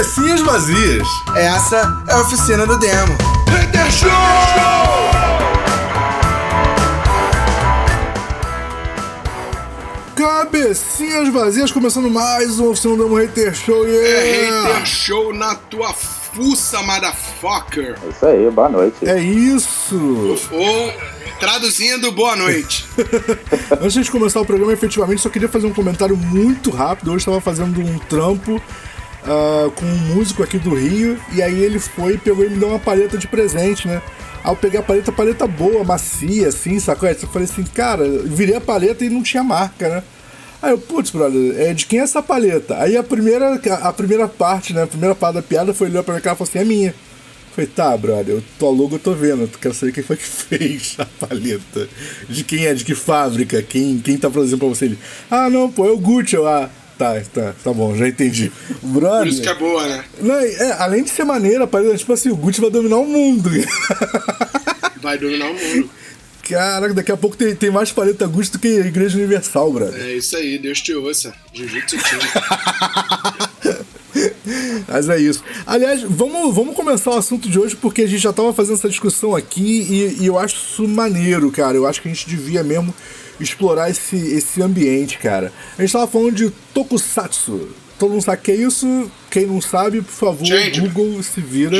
cabecinhas vazias. Essa é a oficina do demo. Hater Show! Cabecinhas vazias, começando mais um Oficina do Demo Hater Show. É Yeah! hater show na tua fuça, motherfucker. É isso aí, boa noite. É isso! Ou, traduzindo, boa noite. Antes de começar o programa, efetivamente, só queria fazer um comentário muito rápido. Hoje estava fazendo um trampo ah, com um músico aqui do Rio, e aí ele foi, pegou e me deu uma paleta de presente, né? Eu peguei a paleta, paleta boa, macia, assim, sacou? Aí eu falei assim, cara, virei a paleta e não tinha marca, né? Aí eu, putz, brother, é, de quem é essa paleta? Aí a primeira, a primeira parte, né, a primeira parte da piada foi olhar pra minha cara e falou assim, é minha. Falei, tá, brother, eu, tua logo eu tô vendo, eu quero saber quem foi que fez a paleta. De quem é, de que fábrica, quem, quem tá produzindo pra você. Ele, ah, não, pô, é o Gucci. Eu, ah, tá, tá, tá bom, já entendi. Brother. Por isso que é boa, né? Não, é, além de ser maneira, paleta, tipo assim, o Gucci vai dominar o mundo. Vai dominar o mundo. Caraca, daqui a pouco tem, tem mais paleta Gucci do que a Igreja Universal, brother. É isso aí, Deus te ouça. Jiu-jitsu. Mas é isso. Aliás, vamos, vamos começar o assunto de hoje porque a gente já tava fazendo essa discussão aqui e, e eu acho isso maneiro, cara. Eu acho que a gente devia mesmo explorar esse, esse ambiente, cara. A gente tava falando de Tokusatsu. Todo mundo sabe o que é isso? Quem não sabe, por favor, Gente, Google se vira.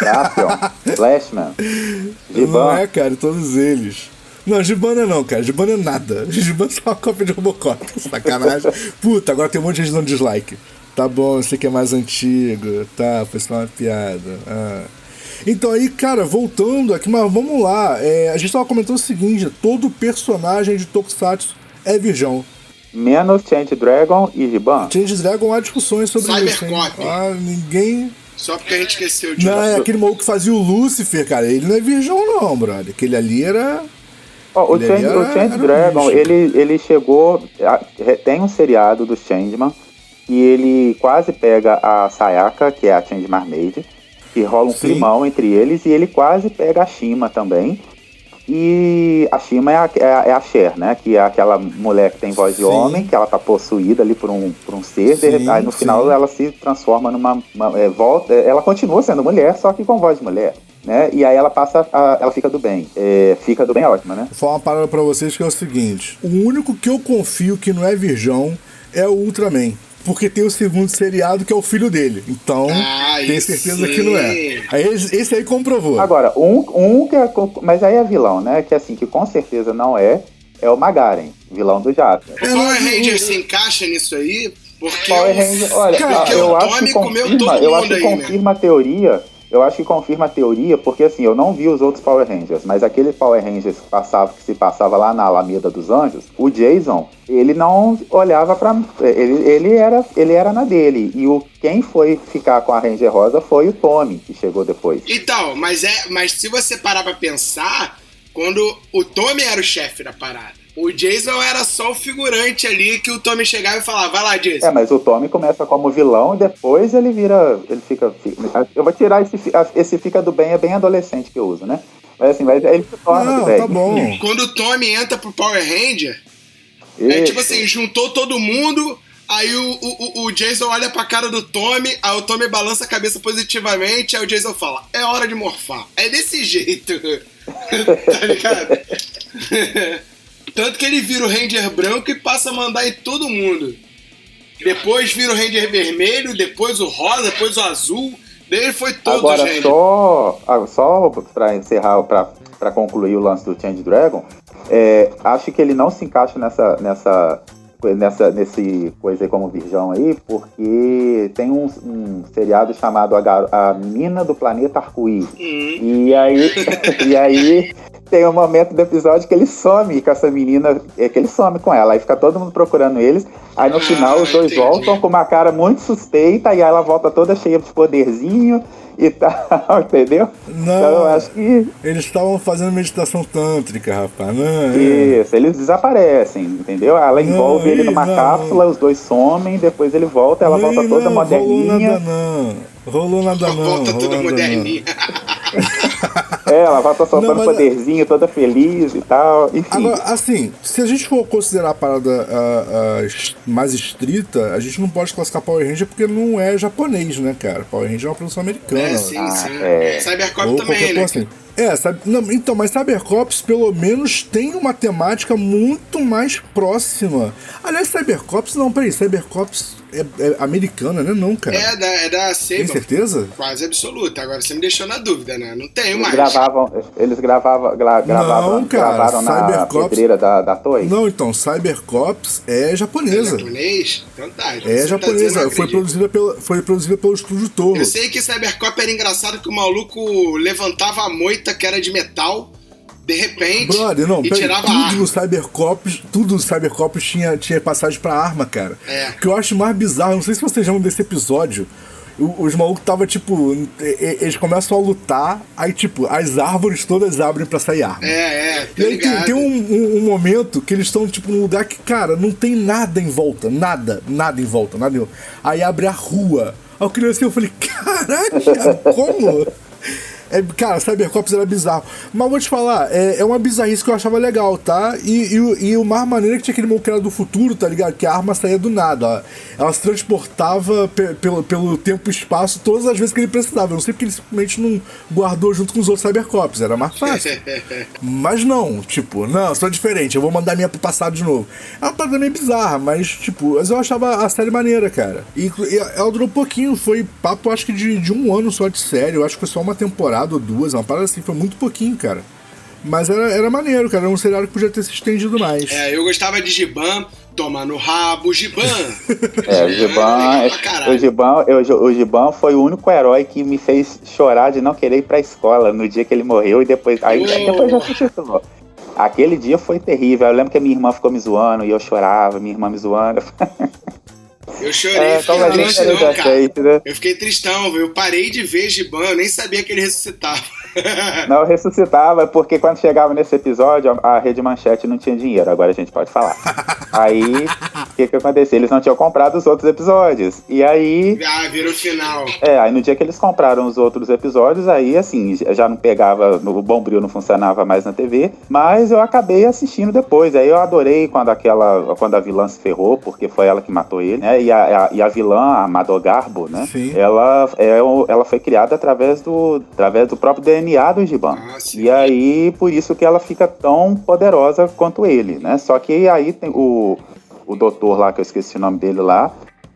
Jaspion, Flashman, Não é, cara, todos eles. Não, Gibana não, cara. Gibana é nada. Gibana é só uma cópia de Robocop. Sacanagem. Puta, agora tem um monte de gente dando dislike. Tá bom, eu sei que é mais antigo. Tá, foi só uma piada. Ah. Então aí, cara, voltando aqui, mas vamos lá. É, a gente tava comentando o seguinte: todo personagem de Tokusatsu é virgão. Menos Change Dragon e Giban. Change Dragon há discussões sobre isso. Ah, ninguém. Só porque a gente esqueceu de Não, é aquele maluco que fazia o Lucifer, cara. Ele não é virgão, não, brother. Aquele ali era. Ó, o, Change, era- o Change era Dragon, bicho. ele, ele chegou. a- tem um seriado do Changeman e ele quase pega a Sayaka, que é a Change Marmaid, que rola um Sim. climão entre eles, e ele quase pega a Shima também. E a Shima é a, é a, é Cher, né? Que é aquela mulher que tem voz de Sim. homem, que ela tá possuída ali por um, por um ser, de Sim, aí no final sim. ela se transforma numa. uma- é, volta, é, ela continua sendo mulher, só que com voz de mulher. Né? E aí ela passa. a- ela fica do bem. É, fica do bem ótima, né? Vou falar uma parada pra vocês que é o seguinte: o único que eu confio que não é virgão é o Ultraman. Porque tem o segundo seriado que é o filho dele. Então, Ah, tenho certeza sim. que não é. Aí esse esse aí comprovou. Agora, um, um que é. Mas aí é vilão, né? Que assim, que com certeza não é, é o Magaren, vilão do Japa. O Power Ranger se encaixa nisso aí? Porque Power o- Ranger, olha, porque eu o acho que comeu confirma, todo eu acho que aí, né? confirma a teoria. Eu acho que confirma a teoria, porque assim, eu não vi os outros Power Rangers, mas aquele Power Rangers que passava, que se passava lá na Alameda dos Anjos, o Jason, ele não olhava pra. Ele, ele, era, ele era na dele. E o, quem foi ficar com a Ranger Rosa foi o Tommy, que chegou depois. Então, mas é, mas se você parar pra pensar, quando o Tommy era o chefe da parada, o Jason era só o figurante ali que o Tommy chegava e falava, vai lá, Jason. É, mas o Tommy começa como vilão e depois ele vira. Ele fica. fica- Eu vou tirar esse, esse fica do bem, é bem adolescente que eu uso, né? Mas assim, mas ele se torna Não, do bem. tá bom. Quando o Tommy entra pro Power Ranger, é Isso. tipo assim, juntou todo mundo, aí o, o, o Jason olha pra cara do Tommy, aí o Tommy balança a cabeça positivamente, aí o Jason fala, é hora de morfar. É desse jeito. tá ligado? Tanto que ele vira o Ranger branco e passa a mandar em todo mundo. Depois vira o Ranger vermelho, depois o rosa, depois o azul. Daí ele foi todos Agora, só, ah, só para encerrar, para concluir o lance do Change Dragon, é, acho que ele não se encaixa nessa, nessa, nessa nesse coisa aí como virgão aí, porque tem um, um seriado chamado a, Gar- a Mina do Planeta Arco-Íris. Hum. E aí, e aí tem um momento do episódio que ele some com essa menina, é que ele some com ela, aí fica todo mundo procurando eles. Aí no Ah, final os dois entendi. voltam com uma cara muito suspeita e aí ela volta toda cheia de poderzinho e tal, entendeu? Não. Então eu acho que Eles estavam fazendo meditação tântrica, rapaz. Não, é. isso, eles desaparecem, entendeu? Ela envolve Não, ele numa não. cápsula, os dois somem, depois ele volta, ela volta toda não, Rolou nada moderninha. não. Rolou nada não. Volta rolou tudo nada moderninho. não. É, ela vai estar soltando Não, mas- poderzinho, toda feliz e tal. Enfim. Agora, assim, se a gente for considerar a parada mais estrita, a gente não pode classificar Power Ranger porque não é japonês, né, cara? Power Ranger é uma produção americana. É, sim, Ah, sim. é. Cybercop Ou também, né? assim. É, sabe, não, então, mas Cybercops pelo menos tem uma temática muito mais próxima. Aliás, Cybercops, não, peraí, Cybercops é, é americana, né? Não, cara. É da, é da Tem Saban. certeza? Quase absoluta. Agora você me deixou na dúvida, né? Não tenho Eles mais. gravavam, eles gravavam, gra- gravavam Não, cara, gravaram na pedreira da, da torre. Não, então, Cybercops é É japonesa. japonês? Então tá. então É tá japonesa, eu foi produzida, pela, foi produzida pelo Estúdio Toro. Eu sei que Cybercop era engraçado que o maluco levantava a moita que era de metal, de repente, Brother, não, e tirava tudo arma. no Cybercops, tudo no Cybercops tinha, tinha passagem pra arma, cara. É. O que eu acho mais bizarro, não sei se vocês lembram desse episódio. Os malucos tava tipo. Eles começam a lutar, aí tipo, as árvores todas abrem pra sair arma. É, é, E tá aí tem, tem um, um- um momento que eles estão, tipo, num lugar que, cara, não tem nada em volta. Nada, nada em volta, nada em volta. Aí abre a rua. Aí eu criança eu falei, caraca, como? É, cara, Cybercops era bizarro. Mas vou te falar, é, é uma bizarrice que eu achava legal, tá? E, e, o- e o mais maneiro é que tinha aquele maluco que era do futuro, tá ligado? Que a arma saía do nada. ó. Ela se transportava pe- pelo, pelo tempo e espaço todas as vezes que ele precisava. Eu não sei porque ele simplesmente não guardou junto com os outros Cybercops. Era mais fácil. Mas não, tipo, não, sou diferente, eu vou mandar minha pro passado de novo. É uma parada meio bizarra, mas, tipo, mas eu achava a série maneira, cara. E, e ela durou pouquinho, foi papo, acho que de, de um ano só de série. Eu acho que foi só uma temporada ou duas, uma parada assim, foi muito pouquinho, cara. Mas era, era maneiro, cara. Era um seriado que podia ter se estendido mais. É, eu gostava de Giban, toma no rabo, Giban. É, o Giban, caralho. o Giban, eu- o Giban foi o único herói que me fez chorar de não querer ir pra escola no dia que ele morreu e depois. Aí Oh. depois já ressuscitou. Aquele dia foi terrível. Eu lembro que a minha irmã ficou me zoando e eu chorava, minha irmã me zoando. Eu chorei, É, fiquei triste era não, cara. né? Eu fiquei tristão, viu? Eu parei de ver Giban, eu nem sabia que ele ressuscitava. Não, ressuscitava porque quando chegava nesse episódio, a a Rede Manchete não tinha dinheiro, agora a gente pode falar. Aí, o que que aconteceu? Eles não tinham comprado os outros episódios. E aí, ah, virou final. É, aí no dia que eles compraram os outros episódios, aí assim, já não pegava, o Bombril não funcionava mais na TV, mas eu acabei assistindo depois. Aí eu adorei quando aquela, quando a vilã se ferrou, porque foi ela que matou ele, né? E a, a- e a vilã, a Madogarbo, né? Sim. Ela, é, ela foi criada através do, através do próprio DNA do Giban. Ah, e aí, por isso que ela fica tão poderosa quanto ele, né? Só que aí tem o, o doutor lá, que eu esqueci o nome dele lá,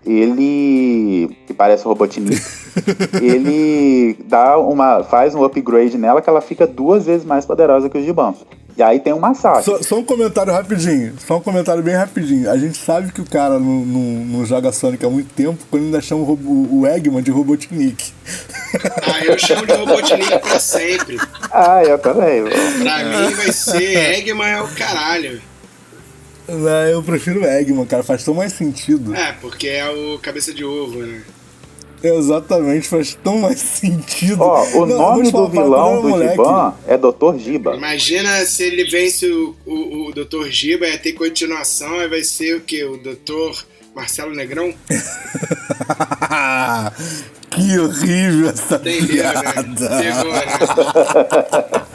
ele que parece o Robotnik, ele dá uma faz um upgrade nela que ela fica duas vezes mais poderosa que o Giban. E aí tem um massacre. Só, só um comentário rapidinho, só um comentário bem rapidinho. A gente sabe que o cara não, não, não joga Sonic há muito tempo quando ainda chama o, Robo- o Eggman de Robotnik. Ah, eu chamo de Robotnik pra sempre. Ah, eu também. Pra mim vai ser Eggman é o caralho. Não, eu prefiro o Eggman, cara, faz tão mais sentido. É, porque é o cabeça de ovo, né? Exatamente, faz tão mais sentido. Ó, o Não, nome do vilão do Giban é Dr. Giba. Imagina se ele vence o, o, o Dr. Giba, ia ter continuação, aí vai ser o quê? O Dr. Marcelo Negrão? que horrível essa Entendeu, né? piada. Né?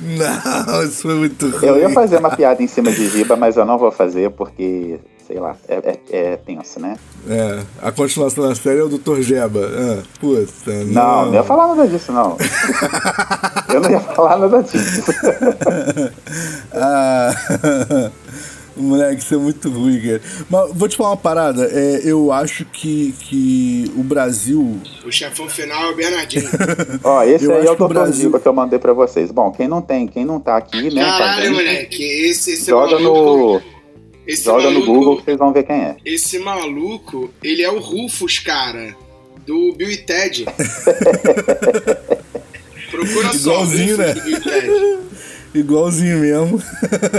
Não, isso foi muito ruim. Eu ia fazer uma piada em cima de Giba, mas eu não vou fazer porque, sei lá, é, é, é tenso, né? É, a continuação da série é o Dr. Jeba. Ah, puta, Não, não. não ia falar nada disso, não. eu não ia falar nada disso. Ah, moleque, isso é muito ruim, cara. Mas vou te falar uma parada. É, eu acho que, que o Brasil. O chefão final é o Bernardinho. Ó, esse Eu aí é o Dr. Brasil- que eu mandei pra vocês. Bom, quem não tem, quem não tá aqui, né? Caralho, gente, moleque, esse, esse Joga maluco. no, Esse joga no maluco, Google que vocês vão ver quem é. Esse maluco, ele é o Rufus, cara, do Bill e Ted. Procura só, Igualzinho, Rufus né? do Bill e Ted. Igualzinho mesmo.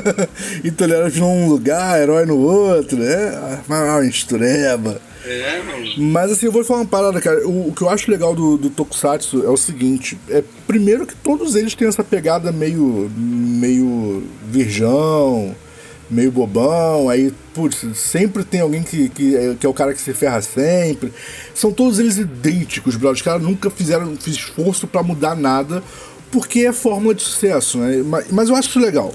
então ele era de um lugar, herói no outro, né? Uma mistureba. É, mano. Mas assim, eu vou falar uma parada, cara. O, o que eu acho legal do, do Tokusatsu é o seguinte: é primeiro que todos eles têm essa pegada meio. meio virgão, meio bobão, aí, putz, sempre tem alguém que, que, é, que é o cara que se ferra sempre. São todos eles idênticos, bro. Os caras nunca fizeram fiz esforço para mudar nada, porque é fórmula de sucesso, né? Mas, mas eu acho isso legal.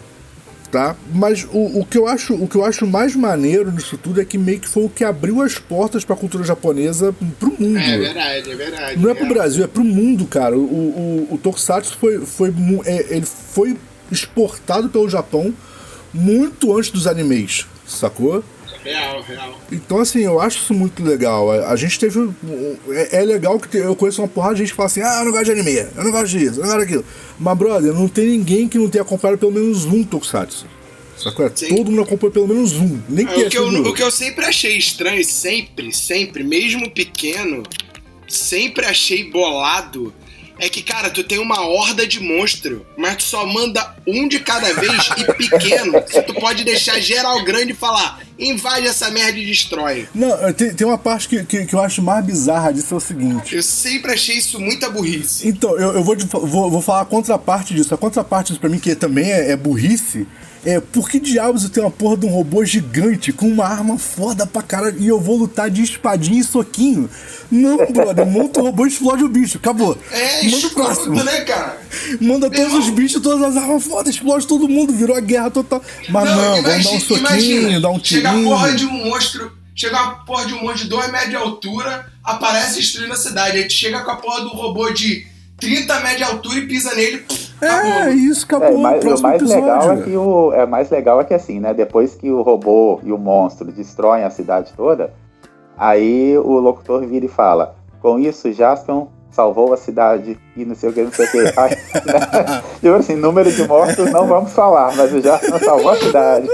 Tá? Mas o, o, que eu acho, o que eu acho mais maneiro nisso tudo é que meio que foi o que abriu as portas para a cultura japonesa pro mundo. É verdade, é verdade. Não é, é pro Brasil, é pro mundo, cara. O, o, o Tokusatsu foi, foi, é, ele foi exportado pelo Japão muito antes dos animes, sacou? Real, real. Então, assim, eu acho isso muito legal. A, a gente teve. É, é, legal que eu conheço uma porrada de gente que fala assim: ah, eu não gosto de anime, eu não gosto disso, eu não gosto daquilo. Mas, brother, não tem ninguém que não tenha acompanhado pelo menos um Tokusatsu. Sacou? Todo mundo acompanha pelo menos um. Nem é, o, que eu, o que eu sempre achei estranho, sempre, sempre, mesmo pequeno, sempre achei bolado é que, cara, tu tem uma horda de monstro, mas tu só manda um de cada vez e pequeno, que tu pode deixar geral grande e falar, invade essa merda e destrói. Não, tem, tem uma parte que, que, que, eu acho mais bizarra disso é o seguinte. Eu sempre achei isso muita burrice. Então, eu, eu vou, vou, vou falar a contraparte disso. A contraparte disso pra mim, que também é, é burrice, é, por que diabos eu tenho uma porra de um robô gigante com uma arma foda pra cara e eu vou lutar de espadinha e soquinho? Não, brother, monta o robô e explode o bicho, acabou. É, Manda o próximo. né, cara? Manda todos os bichos, todas as armas fodas, explode todo mundo, virou a guerra total. Mas não, não imagina, vamos dar um soquinho, imagina, dar um tirinho. Chega a porra de um monstro, chega a porra de um monstro de 2 metros de altura, aparece destruindo a cidade. Aí tu chega com a porra do robô de 30 metros de altura e pisa nele. É, acabou. isso, acabou. É, mas, o mais episódio. legal é que o é mais legal é que assim, né? Depois que o robô e o monstro destroem a cidade toda, aí o locutor vira e fala: com isso, Jaspion salvou a cidade e não sei o que, não sei o que. Aí, né? Tipo assim, número de mortos não vamos falar, mas o Jaspion salvou a cidade.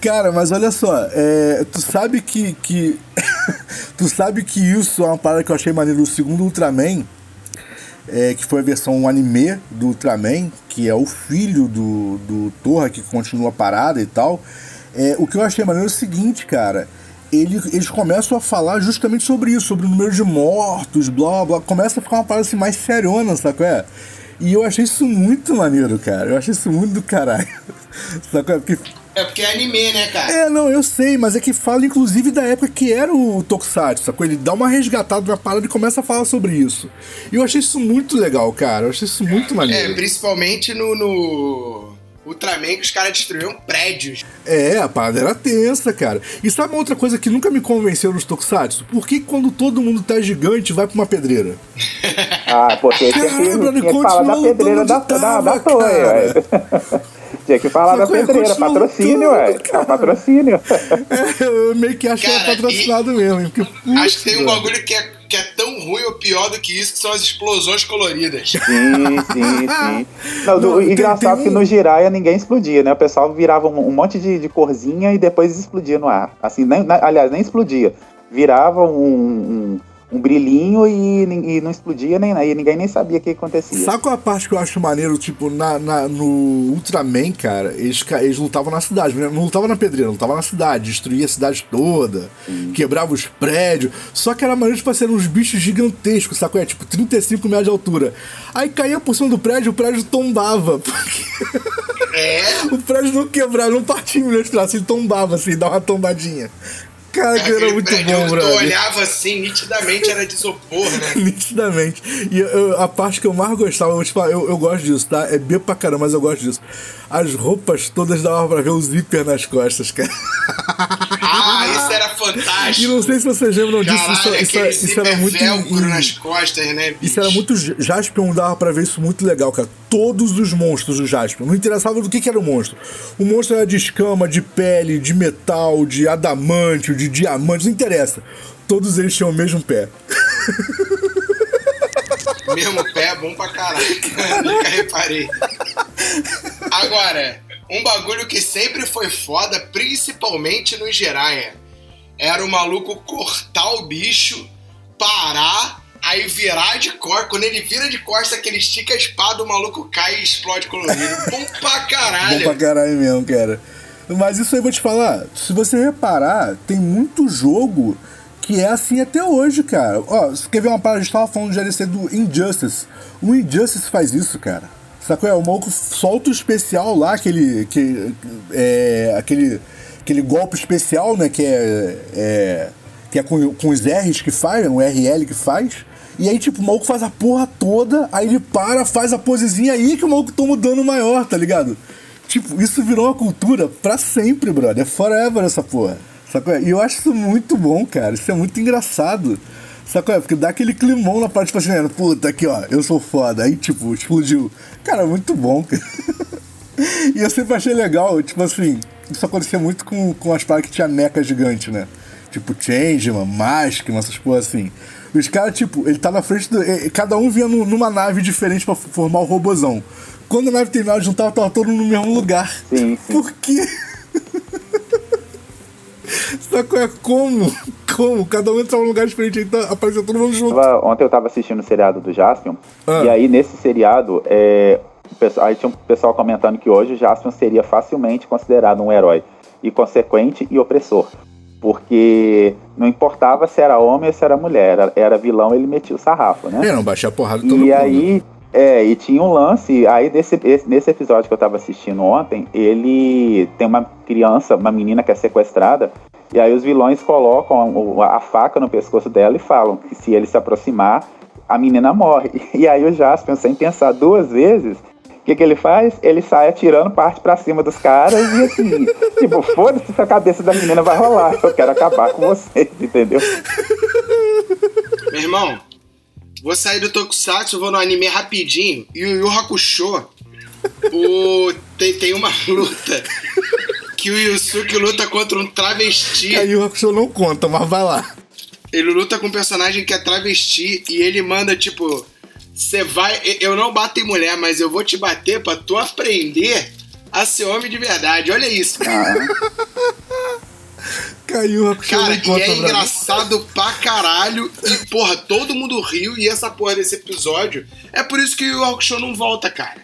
Cara, mas olha só, é, tu sabe que, que tu sabe que isso é uma parada que eu achei maneiro do segundo Ultraman é, que foi a versão anime do Ultraman, que é o filho do, do Torra, que continua parada e tal. É, o que eu achei maneiro é o seguinte, cara. Ele, eles começam a falar justamente sobre isso, sobre o número de mortos, blá blá. Começa a ficar uma parada assim mais seriona, sabe? É? E eu achei isso muito maneiro, cara. Eu achei isso muito do caralho. Sabe? Porque é porque é anime, né, cara? É, não, eu sei, mas é que fala inclusive da época que era o Tokusatsu, sacou? Ele dá uma resgatada na parada e começa a falar sobre isso. E eu achei isso muito legal, cara. Eu achei isso muito maneiro. É, principalmente no... no... Ultraman que os caras destruíam prédios. É, a parada era tensa, cara. E sabe uma outra coisa que nunca me convenceu nos Tokusatsu? Por que quando todo mundo tá gigante vai pra uma pedreira? Ah, porque Caramba, tem que, tem que falar da pedreira da, tava, da, da, da torre, tinha que falar da pedreira, patrocínio, ué. É patrocínio. É, eu meio que acho Cara, que é patrocinado mesmo. Porque, acho que tem um bagulho que é, que é tão ruim ou pior do que isso, que são as explosões coloridas. Sim, sim, sim. Não, Não, engraçado tem, que no Jiraya ninguém explodia, né? O pessoal virava um, um monte de, de, corzinha e depois explodia no ar. Assim, nem, aliás, nem explodia. Virava um, um um brilhinho e, e não explodia nem e ninguém nem sabia o que acontecia. Sabe qual é a parte que eu acho maneiro? Tipo, na, na no Ultraman, cara, eles, eles lutavam na cidade, né? não lutavam na pedreira, lutavam na cidade, destruía a cidade toda, Sim. quebrava os prédios. Só que era maneiro, tipo assim, uns bichos gigantescos, sacou? É tipo 35 metros de altura. Aí caía por cima do prédio, o prédio tombava. Porque... É? o prédio não quebrava, não partia em milhões de traços, ele tombava assim, dava uma tombadinha. Cara, que era muito bom, brother. Tu olhava assim, nitidamente era de isopor, né? nitidamente. E eu, a parte que eu mais gostava, eu falar, eu, eu gosto disso, tá? É B pra caramba, mas eu gosto disso. As roupas todas davam pra ver o zíper nas costas, cara. Ah, isso era fantástico. E não sei se vocês lembram disso. Caralho, isso, isso, isso era muito. Velcro nas costas, né? Bicho? Isso era muito. Jaspion dava pra ver isso muito legal, cara. Todos os monstros do Jaspion. Não interessava do que, que era o monstro. O monstro era de escama, de pele, de metal, de adamante, de diamante, não interessa. Todos eles tinham o mesmo pé. Mesmo pé é bom pra caralho. Nunca reparei. Agora, um bagulho que sempre foi foda, principalmente no Jiraiya, era o maluco cortar o bicho, parar, aí virar de cor. Quando ele vira de costa, que ele estica a espada, o maluco cai e explode colorido. Bom pra caralho. Bom pra caralho mesmo, cara. Mas isso aí eu vou te falar, se você reparar, tem muito jogo que é assim até hoje, cara. Ó, você quer ver uma parada? A gente tava falando de DLC do Injustice. O Injustice faz isso, cara. Sacou? É, o maluco solta o especial lá, aquele. Que, é, aquele, aquele golpe especial, né? Que é. é que é com, com os R's que faz, o RL que faz. E aí, tipo, o maluco faz a porra toda, aí ele para, faz a posezinha aí que o maluco toma o dano maior, tá ligado? Tipo, isso virou uma cultura pra sempre, brother. É forever essa porra. Sacou? E eu acho isso muito bom, cara. Isso é muito engraçado. Sacou? Porque dá aquele climão na parte, tipo assim, puta, aqui ó, eu sou foda. Aí, tipo, explodiu. Cara, muito bom, cara. e eu sempre achei legal, tipo assim, isso acontecia muito com, com as paradas que tinha meca gigante, né? Tipo Changeman, Mask, essas coisas assim. Os caras, tipo, ele tá na frente do. Cada um vinha numa nave diferente para formar o robozão. Quando a nave terminava de juntar, tava todo no mesmo lugar. Sim, sim. Por quê? Sacou? É como? Como? Cada um entrava num lugar diferente, então apareceu todo mundo junto. Ontem eu tava assistindo o seriado do Jaspion, ah. e aí nesse seriado, é, aí tinha um pessoal comentando que hoje o Jaspion seria facilmente considerado um herói, e consequente e opressor. Porque não importava se era homem ou se era mulher, era, vilão, ele metia o sarrafo, né? É, não baixar porrada todo E mundo. aí, é, e tinha um lance, aí desse, esse, nesse episódio que eu tava assistindo ontem, ele tem uma criança, uma menina que é sequestrada, e aí os vilões colocam a faca no pescoço dela e falam que se ele se aproximar, a menina morre. E aí o Jasper, sem pensar duas vezes, o que, que ele faz? Ele sai atirando parte para cima dos caras e assim, tipo, foda-se se a cabeça da menina vai rolar, eu quero acabar com vocês, entendeu? Meu irmão, Vou sair do Tokusatsu, vou no anime rapidinho. E o Yu Hakusho, o... tem, tem uma luta que o Yusuke luta contra um travesti. Aí o Hakusho não conta, mas vai lá. Ele luta com um personagem que é travesti e ele manda, tipo... Você vai... Eu não bato em mulher, mas eu vou te bater pra tu aprender a ser homem de verdade. Olha isso. Ah. A Cara, e é engraçado pra caralho. E, porra, todo mundo riu. E essa porra desse episódio. É por isso que o York Show não volta, cara.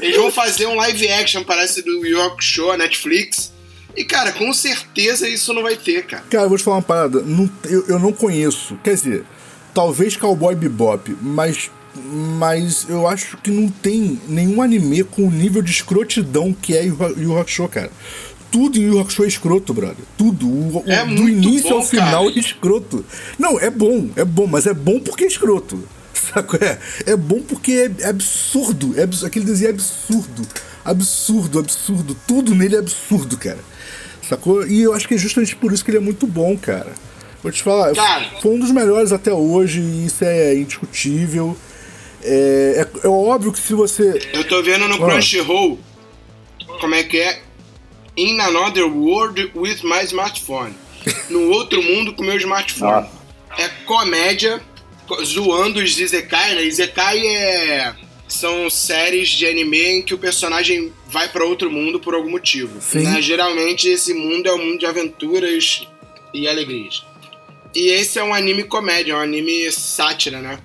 Eles vão fazer um live action, parece, do York Show, Netflix. E, cara, com certeza isso não vai ter, cara. Cara, eu vou te falar uma parada. Não, eu, eu não conheço. Quer dizer, talvez Cowboy Bebop, mas mas eu acho que não tem nenhum anime com o nível de escrotidão que é o Yu Hakusho, cara tudo em Yu Hakusho é escroto, brother. Tudo. O, é do início bom, ao final cara. é escroto. Não, é bom, é bom, mas é bom porque é escroto. Saco? É, é bom porque é, absurdo. É absurdo. Aquele desenho é absurdo. Absurdo, absurdo. Tudo nele é absurdo, cara. Sacou? E eu acho que é justamente por isso que ele é muito bom, cara. Vou te falar, cara. foi um dos melhores até hoje, e isso é indiscutível. É, é, é óbvio que se você. Eu tô vendo no ah. Crunchyroll como é que é In Another World with My Smartphone. No outro mundo com meu smartphone. É comédia zoando os Izekai, né? Izekai é são séries de anime em que o personagem vai para outro mundo por algum motivo. Né? Geralmente esse mundo é um mundo de aventuras e alegrias. E esse é um anime comédia, é um anime sátira, né?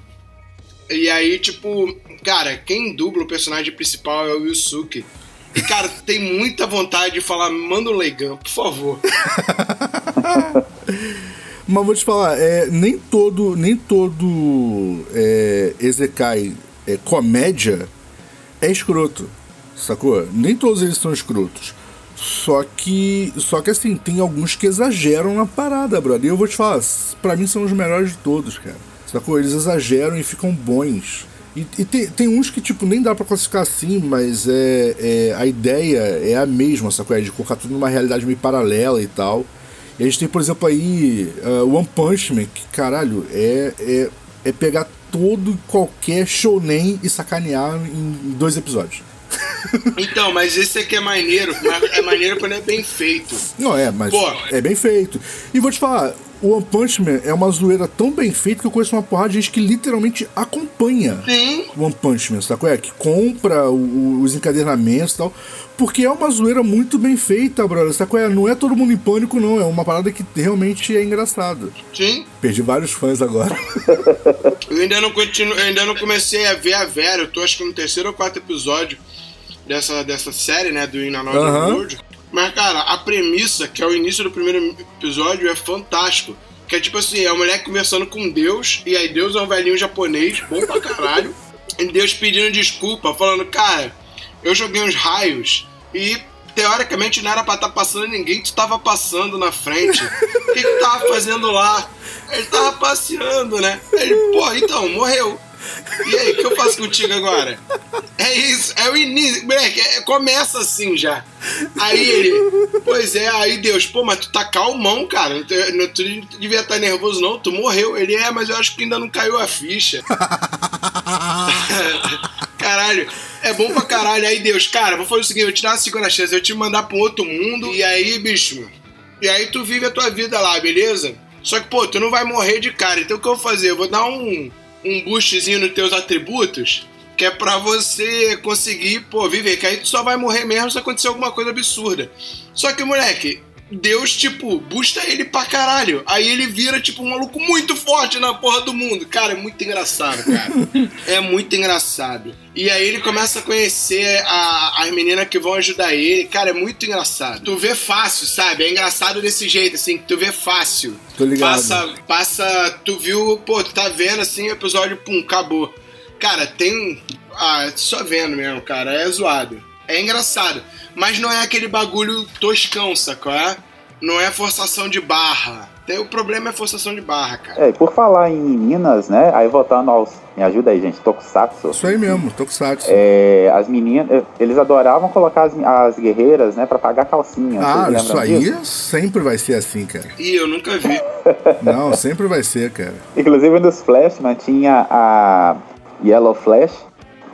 E aí, tipo, cara, quem dubla o personagem principal é o Yusuke. Cara, tem muita vontade de falar, manda um Legan, por favor. Mas vou te falar, é, nem todo, nem todo é, Ezekai é, comédia é escroto, sacou? Nem todos eles são escrotos. Só que, só que assim, tem alguns que exageram na parada, brother. E eu vou te falar, pra mim são os melhores de todos, cara. Sacou? Eles exageram e ficam bons. E, e tem, tem, uns que, tipo, nem dá pra classificar assim, mas é, é a ideia é a mesma, sacou? É de colocar tudo numa realidade meio paralela e tal. E a gente tem, por exemplo, aí uh, One Punch Man, que, caralho, é, é, é pegar todo qualquer shounen e sacanear em dois episódios. Então, mas esse aqui é maneiro. É maneiro quando é bem feito. Não, é, mas Pô. é bem feito. E vou te falar, o One Punch Man é uma zoeira tão bem feita que eu conheço uma porrada de gente que literalmente acompanha Sim. o One Punch Man, sabe? É? Que compra o, os encadernamentos e tal. Porque é uma zoeira muito bem feita, brother. Sabe? É? Não é todo mundo em pânico, não. É uma parada que realmente é engraçada. Sim. Perdi vários fãs agora. eu ainda não continuo, eu ainda não comecei a ver a Vera. Eu tô acho que no terceiro ou quarto episódio dessa, dessa série, né? Do In Another uhum. World. Mas, cara, a premissa, que é o início do primeiro episódio, é fantástico. Que é tipo assim, é a mulher conversando com Deus, e aí Deus é um velhinho japonês, bom pra caralho. Deus pedindo desculpa, falando, cara, eu joguei uns raios e teoricamente não era pra estar tá passando ninguém, tu tava passando na frente. O que, que tava fazendo lá? Ele tava passeando, né? Ele, pô, então, morreu. E aí, o que eu faço contigo agora? É isso, é o início. Moleque, é, começa assim já. Aí ele, pois é, aí Deus, pô, mas tu tá calmão, cara. Tu, tu devia estar tá nervoso, não. Tu morreu. Ele é, mas eu acho que ainda não caiu a ficha. caralho, é bom pra caralho. Aí Deus, cara, vou fazer o seguinte: eu te dar uma segunda chance, eu te mandar pra um outro mundo. E aí, bicho, e aí tu vive a tua vida lá, beleza? Só que, pô, tu não vai morrer de cara. Então o que eu vou fazer? Eu vou dar um um boostzinho nos teus atributos, que é pra você conseguir, pô, viver. Que aí tu só vai morrer mesmo se acontecer alguma coisa absurda. Só que, moleque, Deus, tipo, busta ele pra caralho. Aí ele vira, tipo, um maluco muito forte na porra do mundo. Cara, é muito engraçado, cara. é muito engraçado. E aí ele começa a conhecer a, as meninas que vão ajudar ele. Cara, é muito engraçado. Tu vê fácil, sabe? É engraçado desse jeito, assim, que tu vê fácil. Tô ligado. Passa, passa, tu viu, pô, tu tá vendo assim, o episódio, pum, acabou. Cara, tem. Ah, só vendo mesmo, cara. É zoado. É engraçado. Mas não é aquele bagulho toscão, sacou? É? Não é forçação de barra. O problema é forçação de barra, cara. É, por falar em meninas, né? Aí voltando aos. Me ajuda aí, gente. Tokusatsu. Isso aí mesmo, Tokusatsu. É, as meninas. Eles adoravam colocar as, as guerreiras, né? Pra pagar calcinha. Ah, isso aí disso? sempre vai ser assim, cara. Ih, eu nunca vi. Não, sempre vai ser, cara. Inclusive nos Flashman tinha a Yellow Flash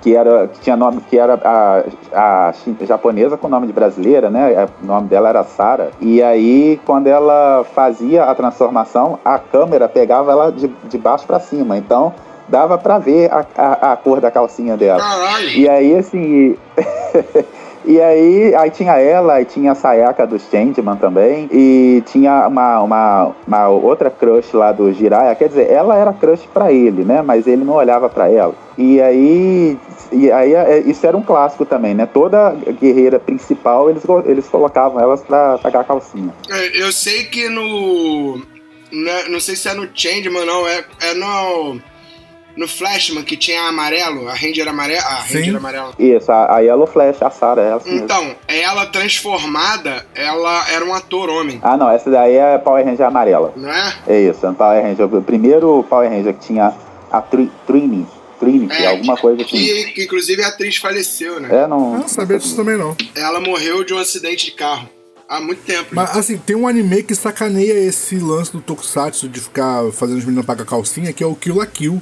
que era que tinha nome que era a, a, japonesa com nome de brasileira, né? O nome dela era Sara. E aí quando ela fazia a transformação, a câmera pegava ela de, de baixo para cima. Então dava para ver a, a, a, cor da calcinha dela. Caralho. E aí assim E aí, aí tinha ela, aí tinha a Sayaka do Changeman também, e tinha uma, uma, uma outra crush lá do Jiraiya, quer dizer, ela era crush para ele, né, mas ele não olhava para ela. E aí, e aí é, isso era um clássico também, né, toda guerreira principal, eles, eles colocavam elas pra pagar a calcinha. É, eu sei que no... Não, não sei se é no Changeman, não, é, é no no Flashman, que tinha a amarelo, a Ranger amarela. A Ranger amarela. Isso, a, a Yellow Flash, a Sarah, é ela assim Então, mesmo. ela transformada, ela era um ator homem. Ah, não, essa daí é Power Ranger amarela. Não é? É isso, é um Power Ranger. O primeiro Power Ranger que tinha a Trini. Trinity, é, alguma coisa assim. Que, que, inclusive a atriz faleceu, né? É, não. Não sabia disso também não. Ela morreu de um acidente de carro. Há muito tempo. Mas né? assim, tem um anime que sacaneia esse lance do Tokusatsu de ficar fazendo os meninos pagar calcinha, que é o Kill la Kill